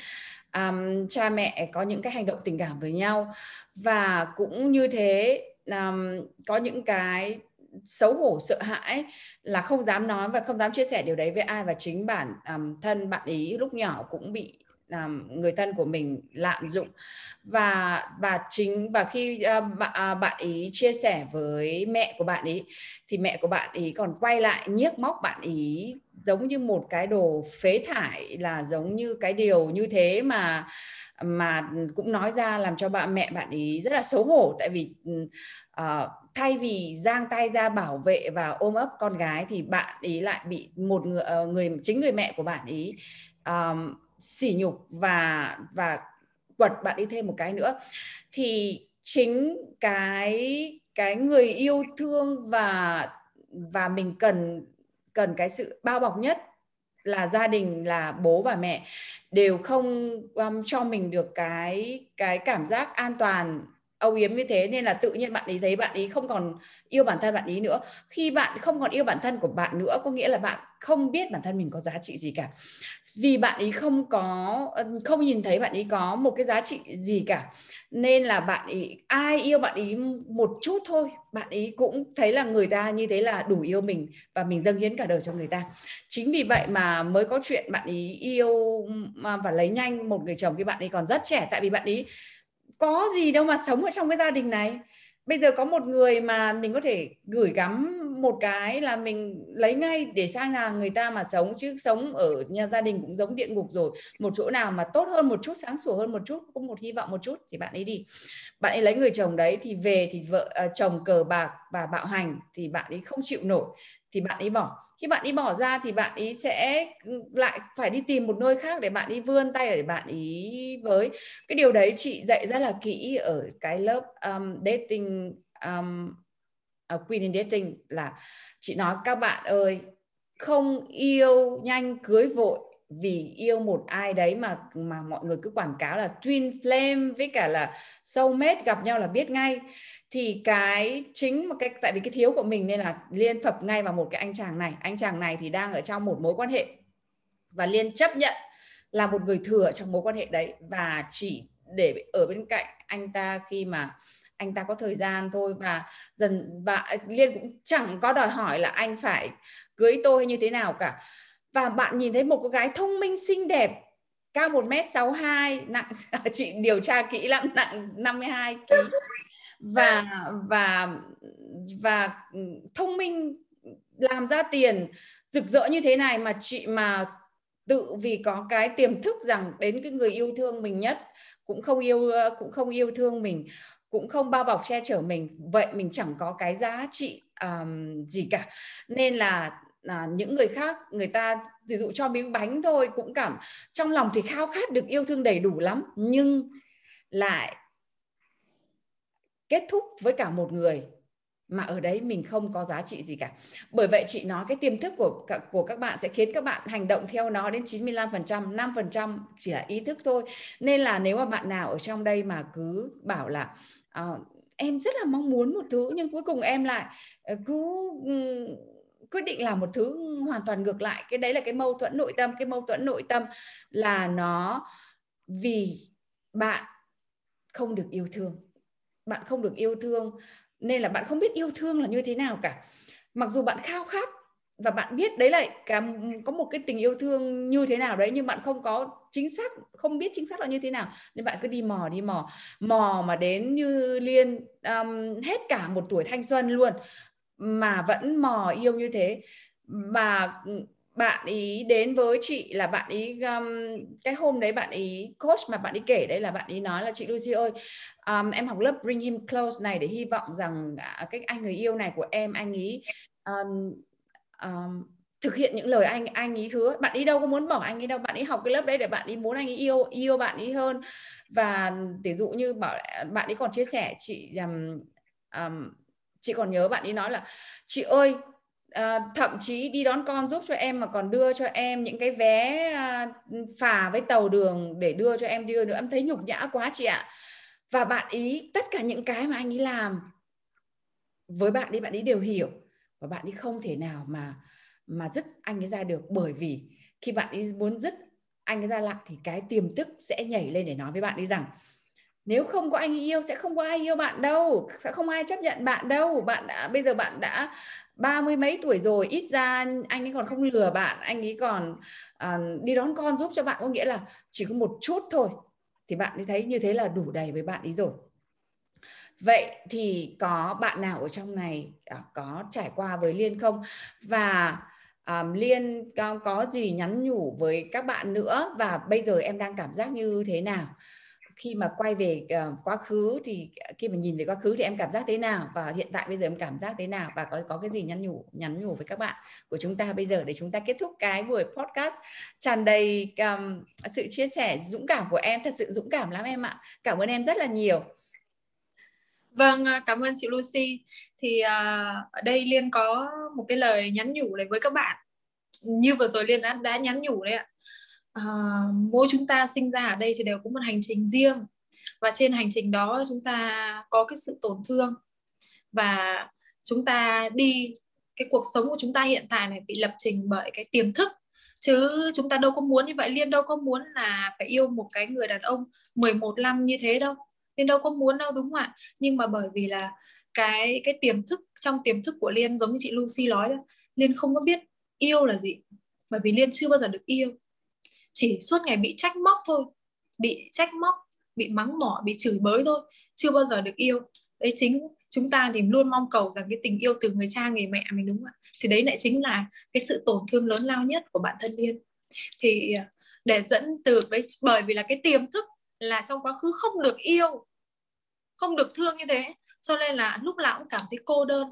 um, cha mẹ có những cái hành động tình cảm với nhau. Và cũng như thế um, có những cái xấu hổ sợ hãi là không dám nói và không dám chia sẻ điều đấy với ai và chính bản um, thân bạn ý lúc nhỏ cũng bị um, người thân của mình lạm dụng. Và và chính và khi uh, bạn, uh, bạn ý chia sẻ với mẹ của bạn ý thì mẹ của bạn ý còn quay lại nhiếc móc bạn ý giống như một cái đồ phế thải là giống như cái điều như thế mà mà cũng nói ra làm cho bạn mẹ bạn ý rất là xấu hổ. Tại vì uh, thay vì giang tay ra bảo vệ và ôm ấp con gái thì bạn ý lại bị một người uh, người chính người mẹ của bạn ý um, sỉ nhục và và quật bạn đi thêm một cái nữa. Thì chính cái cái người yêu thương và và mình cần cần cái sự bao bọc nhất là gia đình là bố và mẹ đều không um, cho mình được cái cái cảm giác an toàn âu yếm như thế nên là tự nhiên bạn ấy thấy bạn ấy không còn yêu bản thân bạn ấy nữa khi bạn không còn yêu bản thân của bạn nữa có nghĩa là bạn không biết bản thân mình có giá trị gì cả vì bạn ấy không có không nhìn thấy bạn ấy có một cái giá trị gì cả nên là bạn ấy ai yêu bạn ấy một chút thôi bạn ấy cũng thấy là người ta như thế là đủ yêu mình và mình dâng hiến cả đời cho người ta chính vì vậy mà mới có chuyện bạn ấy yêu và lấy nhanh một người chồng khi bạn ấy còn rất trẻ tại vì bạn ấy có gì đâu mà sống ở trong cái gia đình này. Bây giờ có một người mà mình có thể gửi gắm một cái là mình lấy ngay để sang nhà người ta mà sống chứ sống ở nhà gia đình cũng giống địa ngục rồi. Một chỗ nào mà tốt hơn một chút sáng sủa hơn một chút có một hy vọng một chút thì bạn ấy đi. Bạn ấy lấy người chồng đấy thì về thì vợ uh, chồng cờ bạc và bạo hành thì bạn ấy không chịu nổi thì bạn ấy bỏ khi bạn ấy bỏ ra thì bạn ấy sẽ ừ, lại phải đi tìm một nơi khác để bạn ấy vươn tay để bạn ấy với. Cái điều đấy chị dạy rất là kỹ ở cái lớp um, dating um, uh, Queen in Dating là chị nói các bạn ơi không yêu nhanh cưới vội vì yêu một ai đấy mà mà mọi người cứ quảng cáo là twin flame với cả là soulmate gặp nhau là biết ngay thì cái chính một cái, tại vì cái thiếu của mình nên là liên phập ngay vào một cái anh chàng này. Anh chàng này thì đang ở trong một mối quan hệ và liên chấp nhận là một người thừa trong mối quan hệ đấy. Và chỉ để ở bên cạnh anh ta khi mà anh ta có thời gian thôi và dần, và liên cũng chẳng có đòi hỏi là anh phải cưới tôi hay như thế nào cả. Và bạn nhìn thấy một cô gái thông minh, xinh đẹp, cao 1m62 nặng, chị điều tra kỹ lắm, nặng 52 kg và và và thông minh làm ra tiền rực rỡ như thế này mà chị mà tự vì có cái tiềm thức rằng đến cái người yêu thương mình nhất cũng không yêu cũng không yêu thương mình cũng không bao bọc che chở mình vậy mình chẳng có cái giá trị um, gì cả. Nên là à, những người khác người ta ví dụ cho miếng bánh thôi cũng cảm trong lòng thì khao khát được yêu thương đầy đủ lắm nhưng lại kết thúc với cả một người mà ở đấy mình không có giá trị gì cả. Bởi vậy chị nói cái tiềm thức của của các bạn sẽ khiến các bạn hành động theo nó đến 95%, 5% chỉ là ý thức thôi. Nên là nếu mà bạn nào ở trong đây mà cứ bảo là uh, em rất là mong muốn một thứ nhưng cuối cùng em lại ờ, cứ ừ, quyết định làm một thứ hoàn toàn ngược lại cái đấy là cái mâu thuẫn nội tâm cái mâu thuẫn nội tâm là nó vì bạn không được yêu thương bạn không được yêu thương nên là bạn không biết yêu thương là như thế nào cả. Mặc dù bạn khao khát và bạn biết đấy là cả có một cái tình yêu thương như thế nào đấy nhưng bạn không có chính xác không biết chính xác là như thế nào nên bạn cứ đi mò đi mò. Mò mà đến như liên um, hết cả một tuổi thanh xuân luôn mà vẫn mò yêu như thế. Mà bạn ý đến với chị là bạn ý um, cái hôm đấy bạn ý coach mà bạn ý kể đấy là bạn ý nói là chị Lucy ơi um, em học lớp bring him close này để hy vọng rằng uh, cái anh người yêu này của em anh ý um, um, thực hiện những lời anh anh ý hứa. Bạn ý đâu có muốn bỏ anh ấy đâu bạn ý học cái lớp đấy để bạn ý muốn anh ấy yêu yêu bạn ý hơn. Và ví dụ như bảo bạn ý còn chia sẻ chị um, um, chị còn nhớ bạn ý nói là chị ơi à, thậm chí đi đón con giúp cho em mà còn đưa cho em những cái vé à, phà với tàu đường để đưa cho em đưa nữa. Em thấy nhục nhã quá chị ạ. Và bạn ý tất cả những cái mà anh ấy làm với bạn đi bạn ấy đều hiểu. Và bạn ấy không thể nào mà mà dứt anh ấy ra được. Bởi vì khi bạn ấy muốn dứt anh ấy ra lại thì cái tiềm thức sẽ nhảy lên để nói với bạn ấy rằng nếu không có anh ấy yêu sẽ không có ai yêu bạn đâu sẽ không ai chấp nhận bạn đâu. Bạn đã bây giờ bạn đã ba mươi mấy tuổi rồi ít ra anh ấy còn không lừa bạn anh ấy còn uh, đi đón con giúp cho bạn. Có nghĩa là chỉ có một chút thôi thì bạn ấy thấy như thế là đủ đầy với bạn ấy rồi. Vậy thì có bạn nào ở trong này uh, có trải qua với liên không? Và um, liên có, có gì nhắn nhủ với các bạn nữa? Và bây giờ em đang cảm giác như thế nào? Khi mà quay về uh, quá khứ thì ờ, khi mà nhìn về quá khứ thì em cảm giác thế nào? Và hiện tại bây giờ em cảm giác thế nào? Và có có cái gì nhắn nhủ nhắn nhủ với các bạn của chúng ta bây giờ để chúng ta kết thúc cái buổi podcast? Tràn đầy um, sự chia sẻ dũng cảm của em thật sự dũng cảm lắm em ạ. Cảm ơn em rất là nhiều. Vâng, ờ, cảm ơn chị Lucy. Thì uh, ở đây Liên có một cái lời nhắn nhủ này với các bạn. Như vừa rồi Liên đã, đã nhắn nhủ đấy ạ uh, mỗi chúng ta sinh ra ở đây thì đều có một hành trình riêng. Và trên hành trình đó chúng ta có cái sự tổn thương. Và chúng ta đi cái cuộc sống của chúng ta hiện tại này bị lập trình bởi cái tiềm thức. Chứ chúng ta đâu có muốn như vậy. Liên đâu có muốn là phải yêu một cái người đàn ông 11 năm như thế đâu. Liên đâu có muốn đâu đúng không ạ? Nhưng mà bởi vì là cái cái tiềm thức trong tiềm thức của liên giống như chị Lucy nói đó liên không có biết yêu là gì. Bởi vì liên chưa bao giờ được yêu chỉ suốt ngày bị trách móc thôi, bị trách móc, bị mắng mỏ, bị chửi bới thôi, chưa bao giờ được yêu. Đấy chính chúng ta thì luôn mong cầu rằng cái tình yêu từ người cha, người mẹ mình, đúng không ạ? Thì đấy lại chính là cái sự tổn thương lớn lao nhất của bạn thân niên thì à, để dẫn từ với, bởi vì là cái tiềm thức là trong quá khứ không được yêu, không được thương như thế, cho nên là lúc nào cũng cảm thấy cô đơn,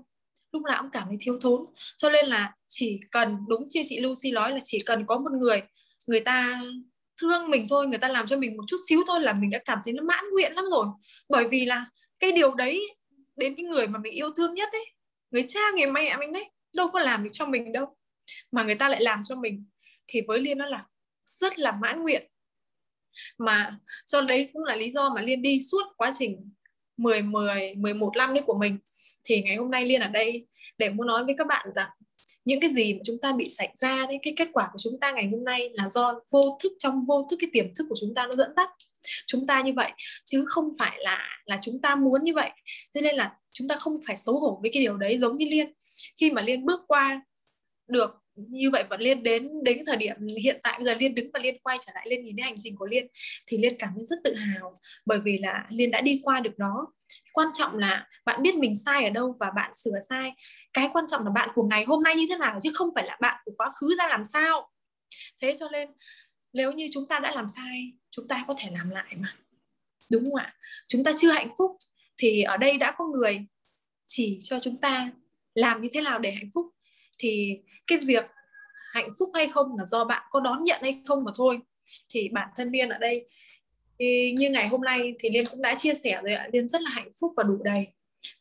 lúc nào cũng cảm thấy thiếu thốn. Cho nên là chỉ cần, đúng như chị Lucy nói là chỉ cần có một người người ta thương mình thôi, người ta làm cho mình một chút xíu thôi là mình đã cảm thấy nó mãn nguyện lắm rồi. Bởi vì là cái điều đấy đến cái người mà mình yêu thương nhất đấy người cha, người mẹ mình đấy đâu có làm được cho mình đâu, mà người ta lại làm cho mình. Thì với liên nó là rất là mãn nguyện. Mà cho đấy cũng là lý do mà liên đi suốt quá trình 10 10 11 năm đấy của mình. Thì ngày hôm nay liên ở đây để muốn nói với các bạn rằng những cái gì mà chúng ta bị xảy ra đấy, cái kết quả của chúng ta ngày hôm nay là do vô thức, trong vô thức, cái tiềm thức của chúng ta nó dẫn dắt chúng ta như vậy. Chứ không phải là là chúng ta muốn như vậy. Thế nên là chúng ta không phải xấu hổ với cái điều đấy giống như liên. Khi mà liên bước qua được như vậy và liên đến đến cái thời điểm hiện tại, bây giờ liên đứng và liên quay trở lại, liên nhìn thấy hành trình của liên, thì liên cảm thấy rất tự hào. Bởi vì là liên đã đi qua được nó. Quan trọng là bạn biết mình sai ở đâu và bạn sửa sai cái quan trọng là bạn của ngày hôm nay như thế nào, chứ không phải là bạn của quá khứ ra làm sao. Thế cho nên, nếu như chúng ta đã làm sai, chúng ta có thể làm lại mà. Đúng không ạ? Chúng ta chưa hạnh phúc, thì ở đây đã có người chỉ cho chúng ta làm như thế nào để hạnh phúc. Thì cái việc hạnh phúc hay không là do bạn có đón nhận hay không mà thôi. Thì bản thân liên ở đây, thì như ngày hôm nay thì liên cũng đã chia sẻ rồi ạ. Liên rất là hạnh phúc và đủ đầy.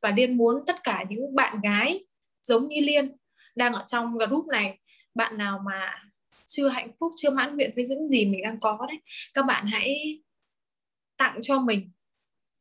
Và liên muốn tất cả những bạn gái giống như liên, đang ở trong group này. Bạn nào mà chưa hạnh phúc, chưa mãn nguyện với những gì mình đang có đấy, các bạn hãy tặng cho mình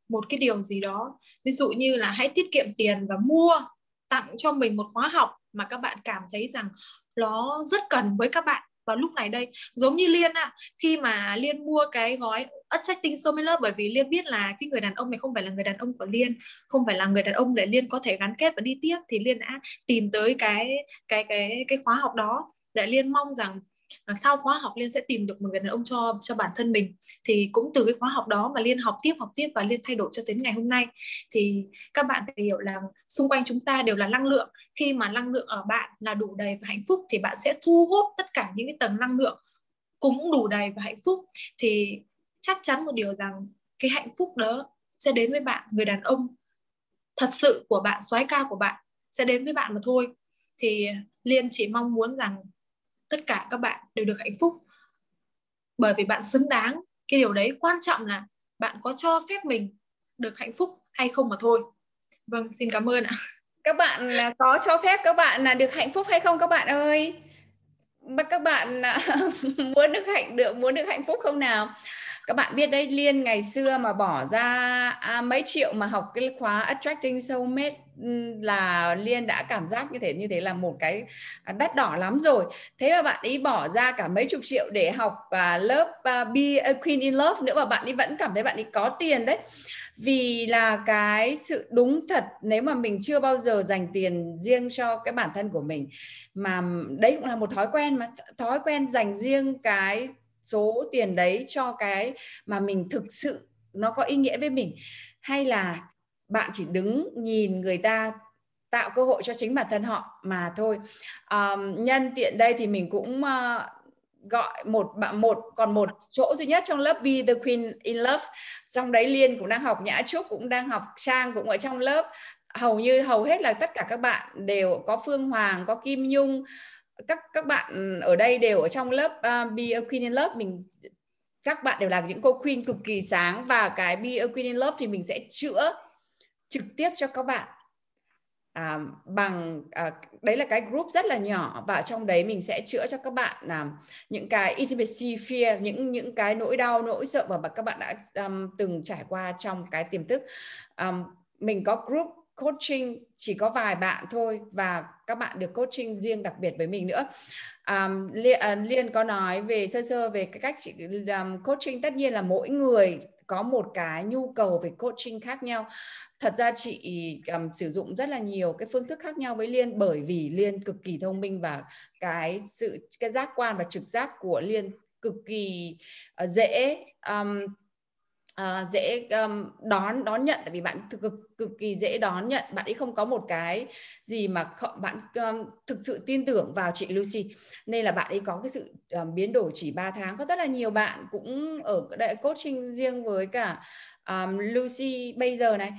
một cái điều gì đó. Ví dụ như là hãy tiết kiệm tiền và mua, tặng cho mình một khóa học mà các bạn cảm thấy rằng nó rất cần với các bạn vào lúc này đây giống như liên ạ à, khi mà liên mua cái gói attracting so many love bởi vì liên biết là cái người đàn ông này không phải là người đàn ông của liên không phải là người đàn ông để liên có thể gắn kết và đi tiếp thì liên đã tìm tới cái cái cái cái khóa học đó. Để liên mong rằng Ờ, sau khóa học liên sẽ tìm được một người đàn ông cho cho bản thân mình. Thì cũng từ cái khóa học đó mà liên học tiếp học tiếp và liên thay đổi cho đến ngày hôm nay. Thì các bạn phải hiểu là xung quanh chúng ta đều là năng lượng. Khi mà năng lượng ở bạn là đủ đầy và hạnh phúc thì bạn sẽ thu hút tất cả những cái tầng năng lượng cũng đủ đầy và hạnh phúc. Thì chắc chắn một điều rằng cái hạnh phúc đó sẽ đến với bạn, người đàn ông thật sự của bạn, soái ca của bạn sẽ đến với bạn mà thôi. Thì liên chỉ mong muốn rằng tất cả các bạn đều được hạnh phúc. Bởi vì bạn xứng đáng, cái điều đấy quan trọng là bạn có cho phép mình được hạnh phúc hay không mà thôi. Vâng xin cảm ơn ạ. Các bạn có cho phép các bạn là được hạnh phúc hay không các bạn ơi? Các bạn à, muốn được hạnh được muốn được hạnh phúc không nào? Các bạn biết đấy liên ngày xưa mà bỏ ra à, mấy triệu mà học cái khóa attracting soulmate là liên đã cảm giác như thế như thế là một cái à, đắt đỏ lắm rồi. Thế mà bạn ấy bỏ ra cả mấy chục triệu để học à, lớp à, be a queen in love nữa mà bạn ấy vẫn cảm thấy bạn ấy có tiền đấy vì là cái sự đúng thật nếu mà mình chưa bao giờ dành tiền riêng cho cái bản thân của mình mà đấy cũng là một thói quen mà thói quen dành riêng cái số tiền đấy cho cái mà mình thực sự nó có ý nghĩa với mình. Hay là bạn chỉ đứng nhìn người ta tạo cơ hội cho chính bản thân họ mà thôi. Um, nhân tiện đây thì mình cũng uh, gọi một bạn một còn một chỗ duy nhất trong lớp Be the Queen in Love. Trong đấy Liên cũng đang học Nhã Trúc cũng đang học Trang cũng ở trong lớp. Hầu như hầu hết là tất cả các bạn đều có Phương Hoàng có Kim Nhung. Các các bạn ở đây đều ở trong lớp uh, Be a Queen in Love. Mình các bạn đều là những cô queen cực kỳ sáng và cái Be a Queen in Love thì mình sẽ chữa trực tiếp cho các bạn à, bằng à, đấy là cái group rất là nhỏ và trong đấy mình sẽ chữa cho các bạn là những cái intimacy fear những những cái nỗi đau nỗi sợ mà các bạn đã um, từng trải qua trong cái tiềm thức. Um, mình có group coaching chỉ có vài bạn thôi và các bạn được coaching riêng đặc biệt với mình nữa. Um, liên, uh, à, liên có nói về sơ sơ về cái cách chị um, coaching tất nhiên là mỗi người có một cái nhu cầu về coaching khác nhau. Thật ra chị um, sử dụng rất là nhiều cái phương thức khác nhau với liên bởi vì liên cực kỳ thông minh và cái sự cái giác quan và trực giác của liên cực kỳ uh, dễ um, uh, dễ um, đón đón nhận tại vì bạn cực cực kỳ dễ đón nhận. Bạn ấy không có một cái gì mà kh- bạn um, thực sự tin tưởng vào chị Lucy. Nên là bạn ấy có cái sự um, biến đổi chỉ 3 tháng. Có rất là nhiều bạn cũng ở đại coaching riêng với cả um, Lucy bây giờ này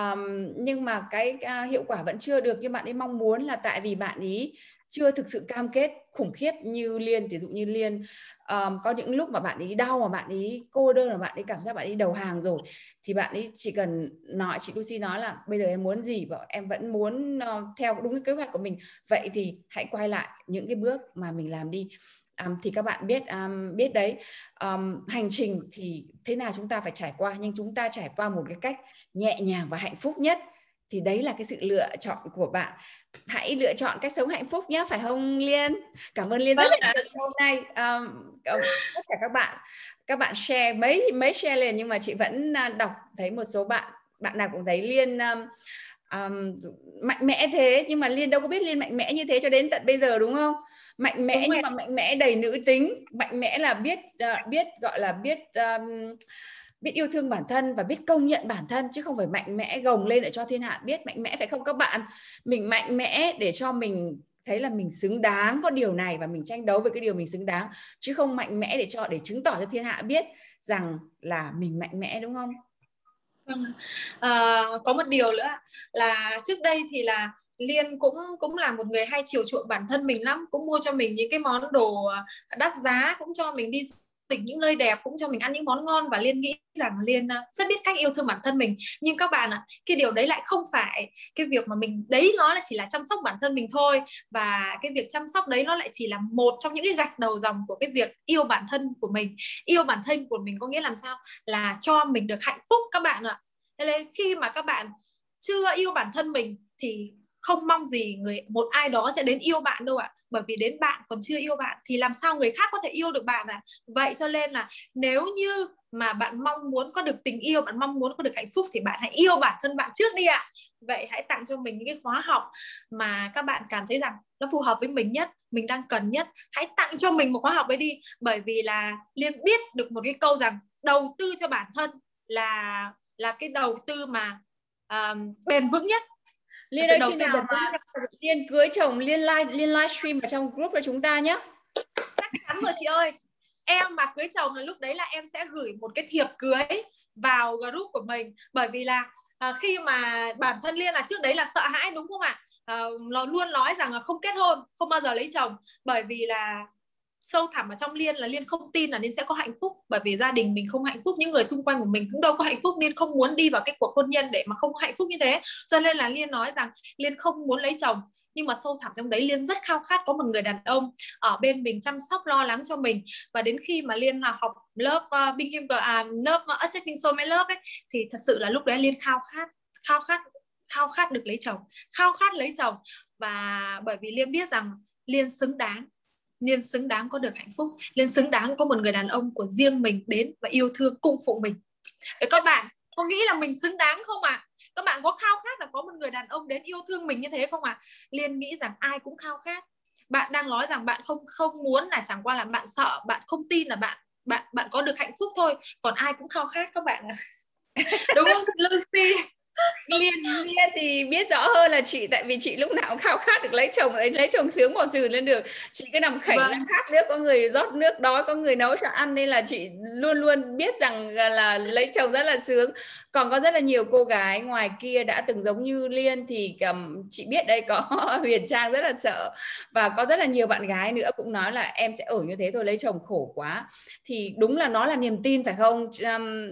um, nhưng mà cái uh, hiệu quả vẫn chưa được như bạn ấy mong muốn là tại vì bạn ấy chưa thực sự cam kết khủng khiếp như liên ví dụ như liên. Um, có những lúc mà bạn ấy đau mà bạn ấy cô đơn mà bạn ấy cảm giác bạn ấy đầu hàng rồi thì bạn ấy chỉ cần nói chị Lucy nói là bây giờ em muốn gì và em vẫn muốn uh, theo đúng cái kế hoạch của mình. Vậy thì hãy quay lại những cái bước mà mình làm đi um, thì các bạn biết um, biết đấy. Um, hành trình thì thế nào chúng ta phải trải qua nhưng chúng ta trải qua một cái cách nhẹ nhàng và hạnh phúc nhất. Thì đấy là cái sự lựa chọn của bạn. Hãy lựa chọn cách sống hạnh phúc nhé phải không liên? Cảm ơn liên rất là vâng nhiều hôm nay. Um, tất cả các bạn. Các bạn share mấy mấy share liền nhưng mà chị vẫn à, đọc thấy một số bạn bạn nào cũng thấy liên um, um, mạnh mẽ thế. Nhưng mà liên đâu có biết liên mạnh mẽ như thế cho đến tận bây giờ đúng không mạnh mẽ nhưng mà mạnh mẽ đầy nữ tính. Mạnh mẽ là biết uh, biết gọi là biết um, biết yêu thương bản thân và biết công nhận bản thân chứ không phải mạnh mẽ gồng lên để cho thiên hạ biết. Mạnh mẽ phải không các bạn? Mình mạnh mẽ để cho mình thấy là mình xứng đáng có điều này và mình tranh đấu với cái điều mình xứng đáng chứ không mạnh mẽ để cho để chứng tỏ cho thiên hạ biết rằng là mình mạnh mẽ đúng không? Vâng. À, có một điều nữa là trước đây thì là Liên cũng cũng là một người hay chiều chuộng bản thân mình lắm, cũng mua cho mình những cái món đồ à, đắt giá, cũng cho mình đi lịch những nơi đẹp, cũng cho mình ăn những món ngon. Và liên nghĩ rằng liên à, rất biết cách yêu thương bản thân mình. Nhưng các bạn ạ, cái điều đấy lại không phải cái việc mà mình, đấy nó là chỉ là chăm sóc bản thân mình thôi. Và cái việc chăm sóc đấy nó lại chỉ là một trong những cái gạch đầu dòng của cái việc yêu bản thân của mình. Yêu bản thân của mình có nghĩa làm sao? Là cho mình được hạnh phúc, các bạn ạ. Nên khi mà các bạn chưa yêu bản thân mình, thì không mong gì người một ai đó sẽ đến yêu bạn đâu ạ. Bởi vì đến bạn còn chưa yêu bạn thì làm sao người khác có thể yêu được bạn à vậy cho nên là nếu như mà bạn mong muốn có được tình yêu bạn mong muốn có được hạnh phúc thì bạn hãy yêu bản thân bạn trước đi ạ. Vậy hãy tặng cho mình những cái khóa học mà các bạn cảm thấy rằng nó phù hợp với mình nhất mình đang cần nhất. Hãy tặng cho mình một khóa học ấy đi. Bởi vì là liên biết được một cái câu rằng đầu tư cho bản thân là là cái đầu tư mà um, bền vững nhất liên ơi khi nào mà liên cưới chồng liên live liên livestream ở trong group của chúng ta nhé chắc chắn rồi chị ơi. Em mà cưới chồng là lúc đấy là em sẽ gửi một cái thiệp cưới vào group của mình. Bởi vì là à, khi mà bản thân liên là trước đấy là sợ hãi đúng không ạ? À, nó luôn nói rằng là không kết hôn không bao giờ lấy chồng. Bởi vì là sâu thẳm ở trong liên là liên không tin là liên sẽ có hạnh phúc. Bởi vì gia đình mình không hạnh phúc những người xung quanh của mình cũng đâu có hạnh phúc. Liên không muốn đi vào cái cuộc hôn nhân để mà không hạnh phúc như thế. Cho nên là liên nói rằng liên không muốn lấy chồng. Nhưng mà sâu thẳm trong đấy liên rất khao khát có một người đàn ông ở bên mình chăm sóc lo lắng cho mình. Và đến khi mà liên là học lớp à, uh, Bing Kim à, lớp à, uh, Attracting Soulmate lớp ấy thì thật sự là lúc đấy liên khao khát khao khát khao khát được lấy chồng khao khát lấy chồng. Và bởi vì liên biết rằng liên xứng đáng Liên xứng đáng có được hạnh phúc Liên xứng đáng có một người đàn ông của riêng mình đến và yêu thương, cung phụ mình Để các bạn, có nghĩ là mình xứng đáng không ạ? À? Các bạn có khao khát là có một người đàn ông đến yêu thương mình như thế không ạ? À? Liên nghĩ rằng ai cũng khao khát bạn đang nói rằng bạn không không muốn là chẳng qua là bạn sợ, bạn không tin là bạn bạn bạn có được hạnh phúc thôi còn ai cũng khao khát các bạn ạ đúng không Lucy liên liên thì biết rõ hơn là chị tại vì chị lúc nào cũng khao khát được lấy chồng lấy chồng sướng bỏ dừ lên được chị cứ nằm khảnh vâng. khát nước có người rót nước đói có người nấu cho ăn nên là chị luôn luôn biết rằng là lấy chồng rất là sướng. Còn có rất là nhiều cô gái ngoài kia đã từng giống như liên thì um, chị biết đây có huyền trang rất là sợ. Và có rất là nhiều bạn gái nữa cũng nói là em sẽ ở như thế thôi lấy chồng khổ quá. Thì đúng là nó là niềm tin phải không? Um,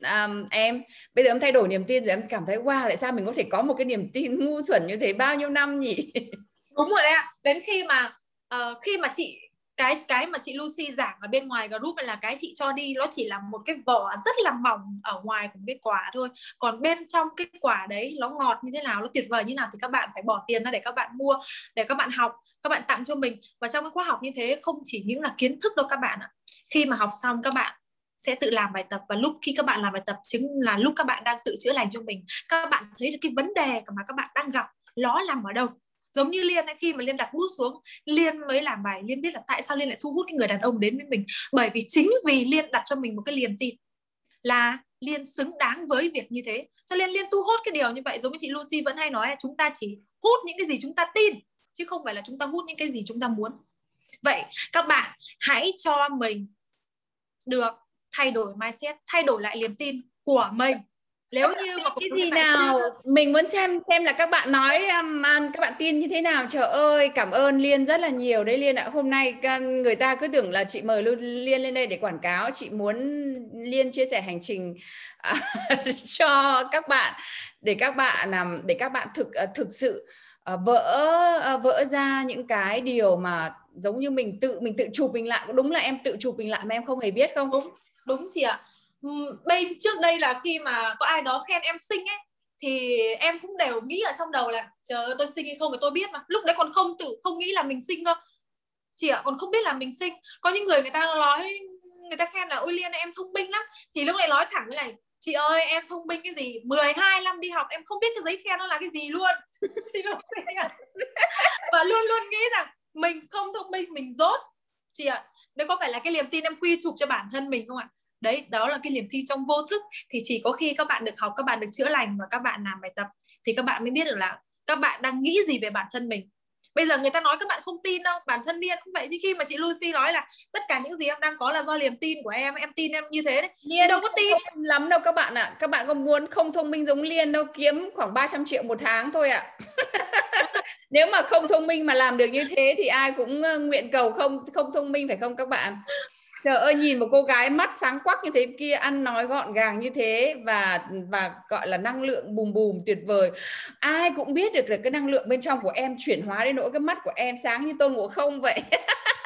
um, em bây giờ em thay đổi niềm tin rồi em cảm thấy wow tại sao mình có thể có một cái niềm tin ngu xuẩn như thế bao nhiêu năm nhỉ? Đúng rồi đấy ạ. Đến khi mà uh, khi mà chị cái cái mà chị Lucy giảng ở bên ngoài group này là cái chị cho đi nó chỉ là một cái vỏ rất là mỏng ở ngoài của cái quả thôi. Còn bên trong cái quả đấy nó ngọt như thế nào nó tuyệt vời như nào thì các bạn phải bỏ tiền ra để các bạn mua để các bạn học các bạn tặng cho mình. Và trong cái khóa học như thế không chỉ những là kiến thức đâu các bạn ạ. Khi mà học xong các bạn sẽ tự làm bài tập và lúc khi các bạn làm bài tập chính là lúc các bạn đang tự chữa lành cho mình. Các bạn thấy được cái vấn đề mà các bạn đang gặp nó nằm ở đâu. Giống như liên khi mà liên đặt bút xuống, liên mới làm bài, liên biết là tại sao liên lại thu hút cái người đàn ông đến với mình. Bởi vì chính vì liên đặt cho mình một cái niềm tin là liên xứng đáng với việc như thế. Cho nên liên thu hút cái điều như vậy, giống như chị Lucy vẫn hay nói là chúng ta chỉ hút những cái gì chúng ta tin, chứ không phải là chúng ta hút những cái gì chúng ta muốn. Vậy, các bạn hãy cho mình được thay đổi mindset thay đổi lại niềm tin của mình. Nếu như mà cái gì nào? chưa... mình muốn xem xem là các bạn nói um, các bạn tin như thế nào. Trời ơi cảm ơn liên rất là nhiều. Đấy liên ạ hôm nay người ta cứ tưởng là chị mời liên lên đây để quảng cáo. Chị muốn liên chia sẻ hành trình uh, cho các bạn để các bạn um, để các bạn thực uh, thực sự uh, vỡ uh, vỡ ra những cái điều mà giống như mình tự mình tự chụp mình lại. Đúng là em tự chụp mình lại mà em không hề biết không? Đúng đúng chị ạ. Ừ, bên trước đây là khi mà có ai đó khen em xinh ấy, thì em cũng đều nghĩ ở trong đầu là, trời ơi, tôi xinh hay không thì tôi biết mà. Lúc đấy còn không tự, không nghĩ là mình xinh cơ. Chị ạ, còn không biết là mình xinh. Có những người người ta nói, người ta khen là, ôi liên em thông minh lắm. Thì lúc này nói thẳng với này chị ơi, em thông minh cái gì? 12 năm đi học, em không biết cái giấy khen nó là cái gì luôn. Chị luôn và luôn luôn nghĩ rằng mình không thông minh, mình dốt. Chị ạ đấy có phải là cái niềm tin em quy chụp cho bản thân mình không ạ đấy đó là cái niềm thi trong vô thức. Thì chỉ có khi các bạn được học các bạn được chữa lành và các bạn làm bài tập thì các bạn mới biết được là các bạn đang nghĩ gì về bản thân mình. Bây giờ người ta nói các bạn không tin đâu bản thân Niên cũng vậy. Thì khi mà chị Lucy nói là tất cả những gì em đang có là do niềm tin của em em tin em như thế đấy. Niên đâu có tin. lắm đâu các bạn ạ. À. các bạn có muốn không thông minh giống Liên đâu kiếm khoảng 300 triệu một tháng thôi ạ. À. nếu mà không thông minh mà làm được như thế thì ai cũng ờ, nguyện cầu không không thông minh phải không các bạn Trời ơi nhìn một cô gái mắt sáng quắc như thế kia ăn nói gọn gàng như thế và và gọi là năng lượng bùm bùm tuyệt vời. Ai cũng biết được là cái năng lượng bên trong của em chuyển hóa đến nỗi cái mắt của em sáng như tôn ngộ không vậy.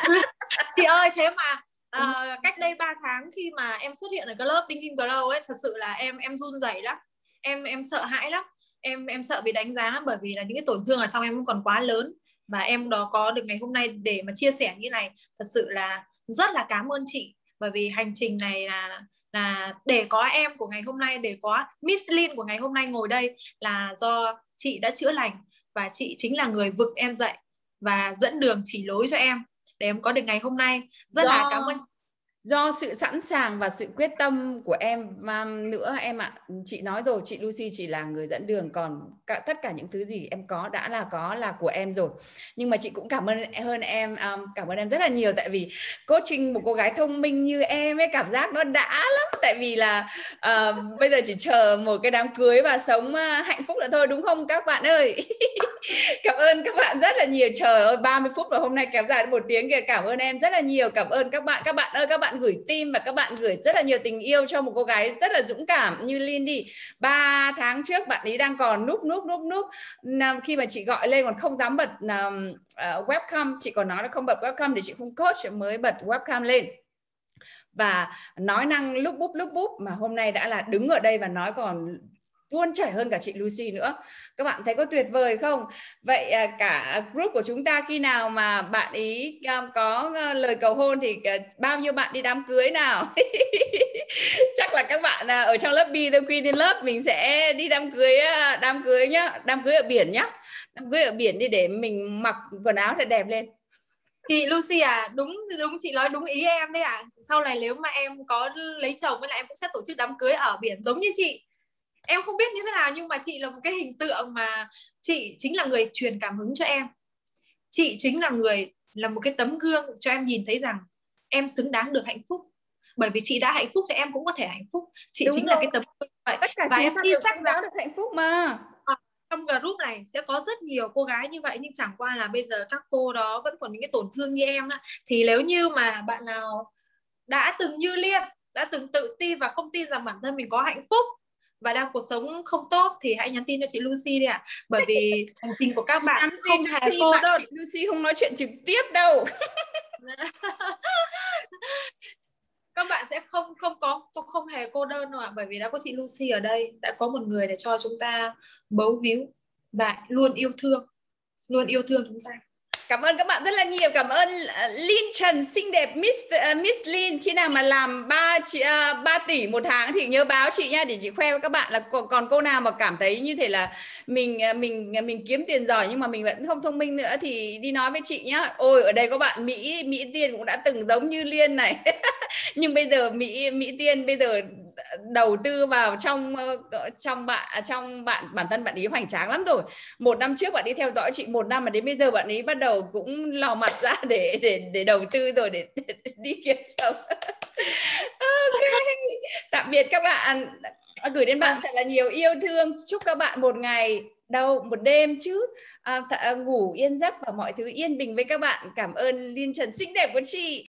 Chị ơi thế mà à, cách đây 3 tháng khi mà em xuất hiện ở cái lớp Thinking Grow ấy thật sự là em em run rẩy lắm. Em em sợ hãi lắm. Em em sợ bị đánh giá bởi vì là những cái tổn thương ở trong em còn quá lớn và em đó có được ngày hôm nay để mà chia sẻ như này thật sự là rất là cảm ơn chị. Bởi vì hành trình này là là để có em của ngày hôm nay để có Miss Lin của ngày hôm nay ngồi đây là do chị đã chữa lành. Và chị chính là người vực em dậy và dẫn đường chỉ lối cho em để em có được ngày hôm nay. Rất do, là cảm ơn do sự sẵn sàng và sự quyết tâm của em nữa em ạ. À. chị nói rồi chị Lucy chỉ là người dẫn đường còn cả, tất cả những thứ gì em có đã là có là của em rồi. Nhưng mà chị cũng cảm ơn hơn em um, cảm ơn em rất là nhiều. Tại vì coaching một cô gái thông minh như em ấy cảm giác nó đã lắm. Tại vì là uh, bây giờ chỉ chờ một cái đám cưới và sống uh, hạnh phúc nữa thôi đúng không các bạn ơi? Cảm ơn các bạn rất là nhiều. Trời ơi 30 phút và hôm nay kéo dài một tiếng kìa. Cảm ơn em rất là nhiều. Cảm ơn các bạn. Các bạn ơi các bạn bạn gửi tim và các bạn gửi rất là nhiều tình yêu cho một cô gái rất là dũng cảm như Lindy ba tháng trước bạn ấy đang còn núp núp núp núp. Khi mà chị gọi lên còn không dám bật uh, webcam. Chị còn nói là không bật webcam để chị không coach mới bật webcam lên. Và nói năng lúc búp lúc búp mà hôm nay đã là đứng ở đây và nói còn tuôn chảy hơn cả chị Lucy nữa. Các bạn thấy có tuyệt vời không? Vậy à, cả group của chúng ta khi nào mà bạn ý um, có ờ, lời cầu hôn thì ờ, bao nhiêu bạn đi đám cưới nào? Chắc là các bạn à, ở trong lớp B, The Queen in Love, mình sẽ đi đám cưới à, đám cưới nhá, đám cưới ở biển nhá. Đám cưới ở biển đi để mình mặc quần áo thật đẹp lên. Chị Lucy à đúng đúng, chị nói đúng ý em đấy à. Sau này nếu mà em có lấy chồng với lại em cũng sẽ tổ chức đám cưới ở biển giống như chị em không biết như thế nào nhưng mà chị là một cái hình tượng mà chị chính là người truyền cảm hứng cho em. Chị chính là người là một cái tấm gương cho em nhìn thấy rằng em xứng đáng được hạnh phúc. Bởi vì chị đã hạnh phúc thì em cũng có thể hạnh phúc. Chị Đúng chính rồi. là cái tấm gương vậy. Tất cả và chúng em tin chắc đáng được hạnh phúc mà. À, trong group này sẽ có rất nhiều cô gái như vậy nhưng chẳng qua là bây giờ các cô đó vẫn còn những cái tổn thương như em đó. thì nếu như mà bạn nào đã từng như liên đã từng tự ti và không tin rằng bản thân mình có hạnh phúc và đang cuộc sống không tốt thì hãy nhắn tin cho chị Lucy đi ạ. À. Bởi vì hành trình của các bạn không hề cô đơn. Chị Lucy không nói chuyện trực tiếp đâu. các bạn sẽ không không có không hề cô đơn đâu ạ bởi vì đã có chị Lucy ở đây đã có một người để cho chúng ta bấu víu và luôn yêu thương luôn yêu thương chúng ta Cảm ơn các bạn rất là nhiều. Cảm ơn Lin Linh Trần xinh đẹp Miss uh, Miss Lin khi nào mà làm 3 chị ờ, uh, 3 tỷ một tháng thì nhớ báo chị nha để chị khoe với các bạn là còn, còn cô nào mà cảm thấy như thế là mình mình mình kiếm tiền giỏi nhưng mà mình vẫn không thông minh nữa thì đi nói với chị nhá. Ôi ở đây có bạn Mỹ Mỹ Tiên cũng đã từng giống như Liên này. nhưng bây giờ Mỹ Mỹ Tiên bây giờ đầu tư vào trong ờ, trong bạn à, trong bạn bản thân bạn ấy hoành tráng lắm rồi. Một năm trước bạn đi theo dõi chị một năm mà đến bây giờ bạn ấy bắt đầu cũng lò mặt ra để để để đầu tư rồi để, để, để đi kiếm chồng. Ok. Tạm biệt các bạn. Gửi đến bạn vâng. thật là nhiều yêu thương. Chúc các bạn một ngày đâu một đêm chứ. À, th- à, ngủ yên giấc và mọi thứ yên bình với các bạn. Cảm ơn liên trần. Xinh đẹp của chị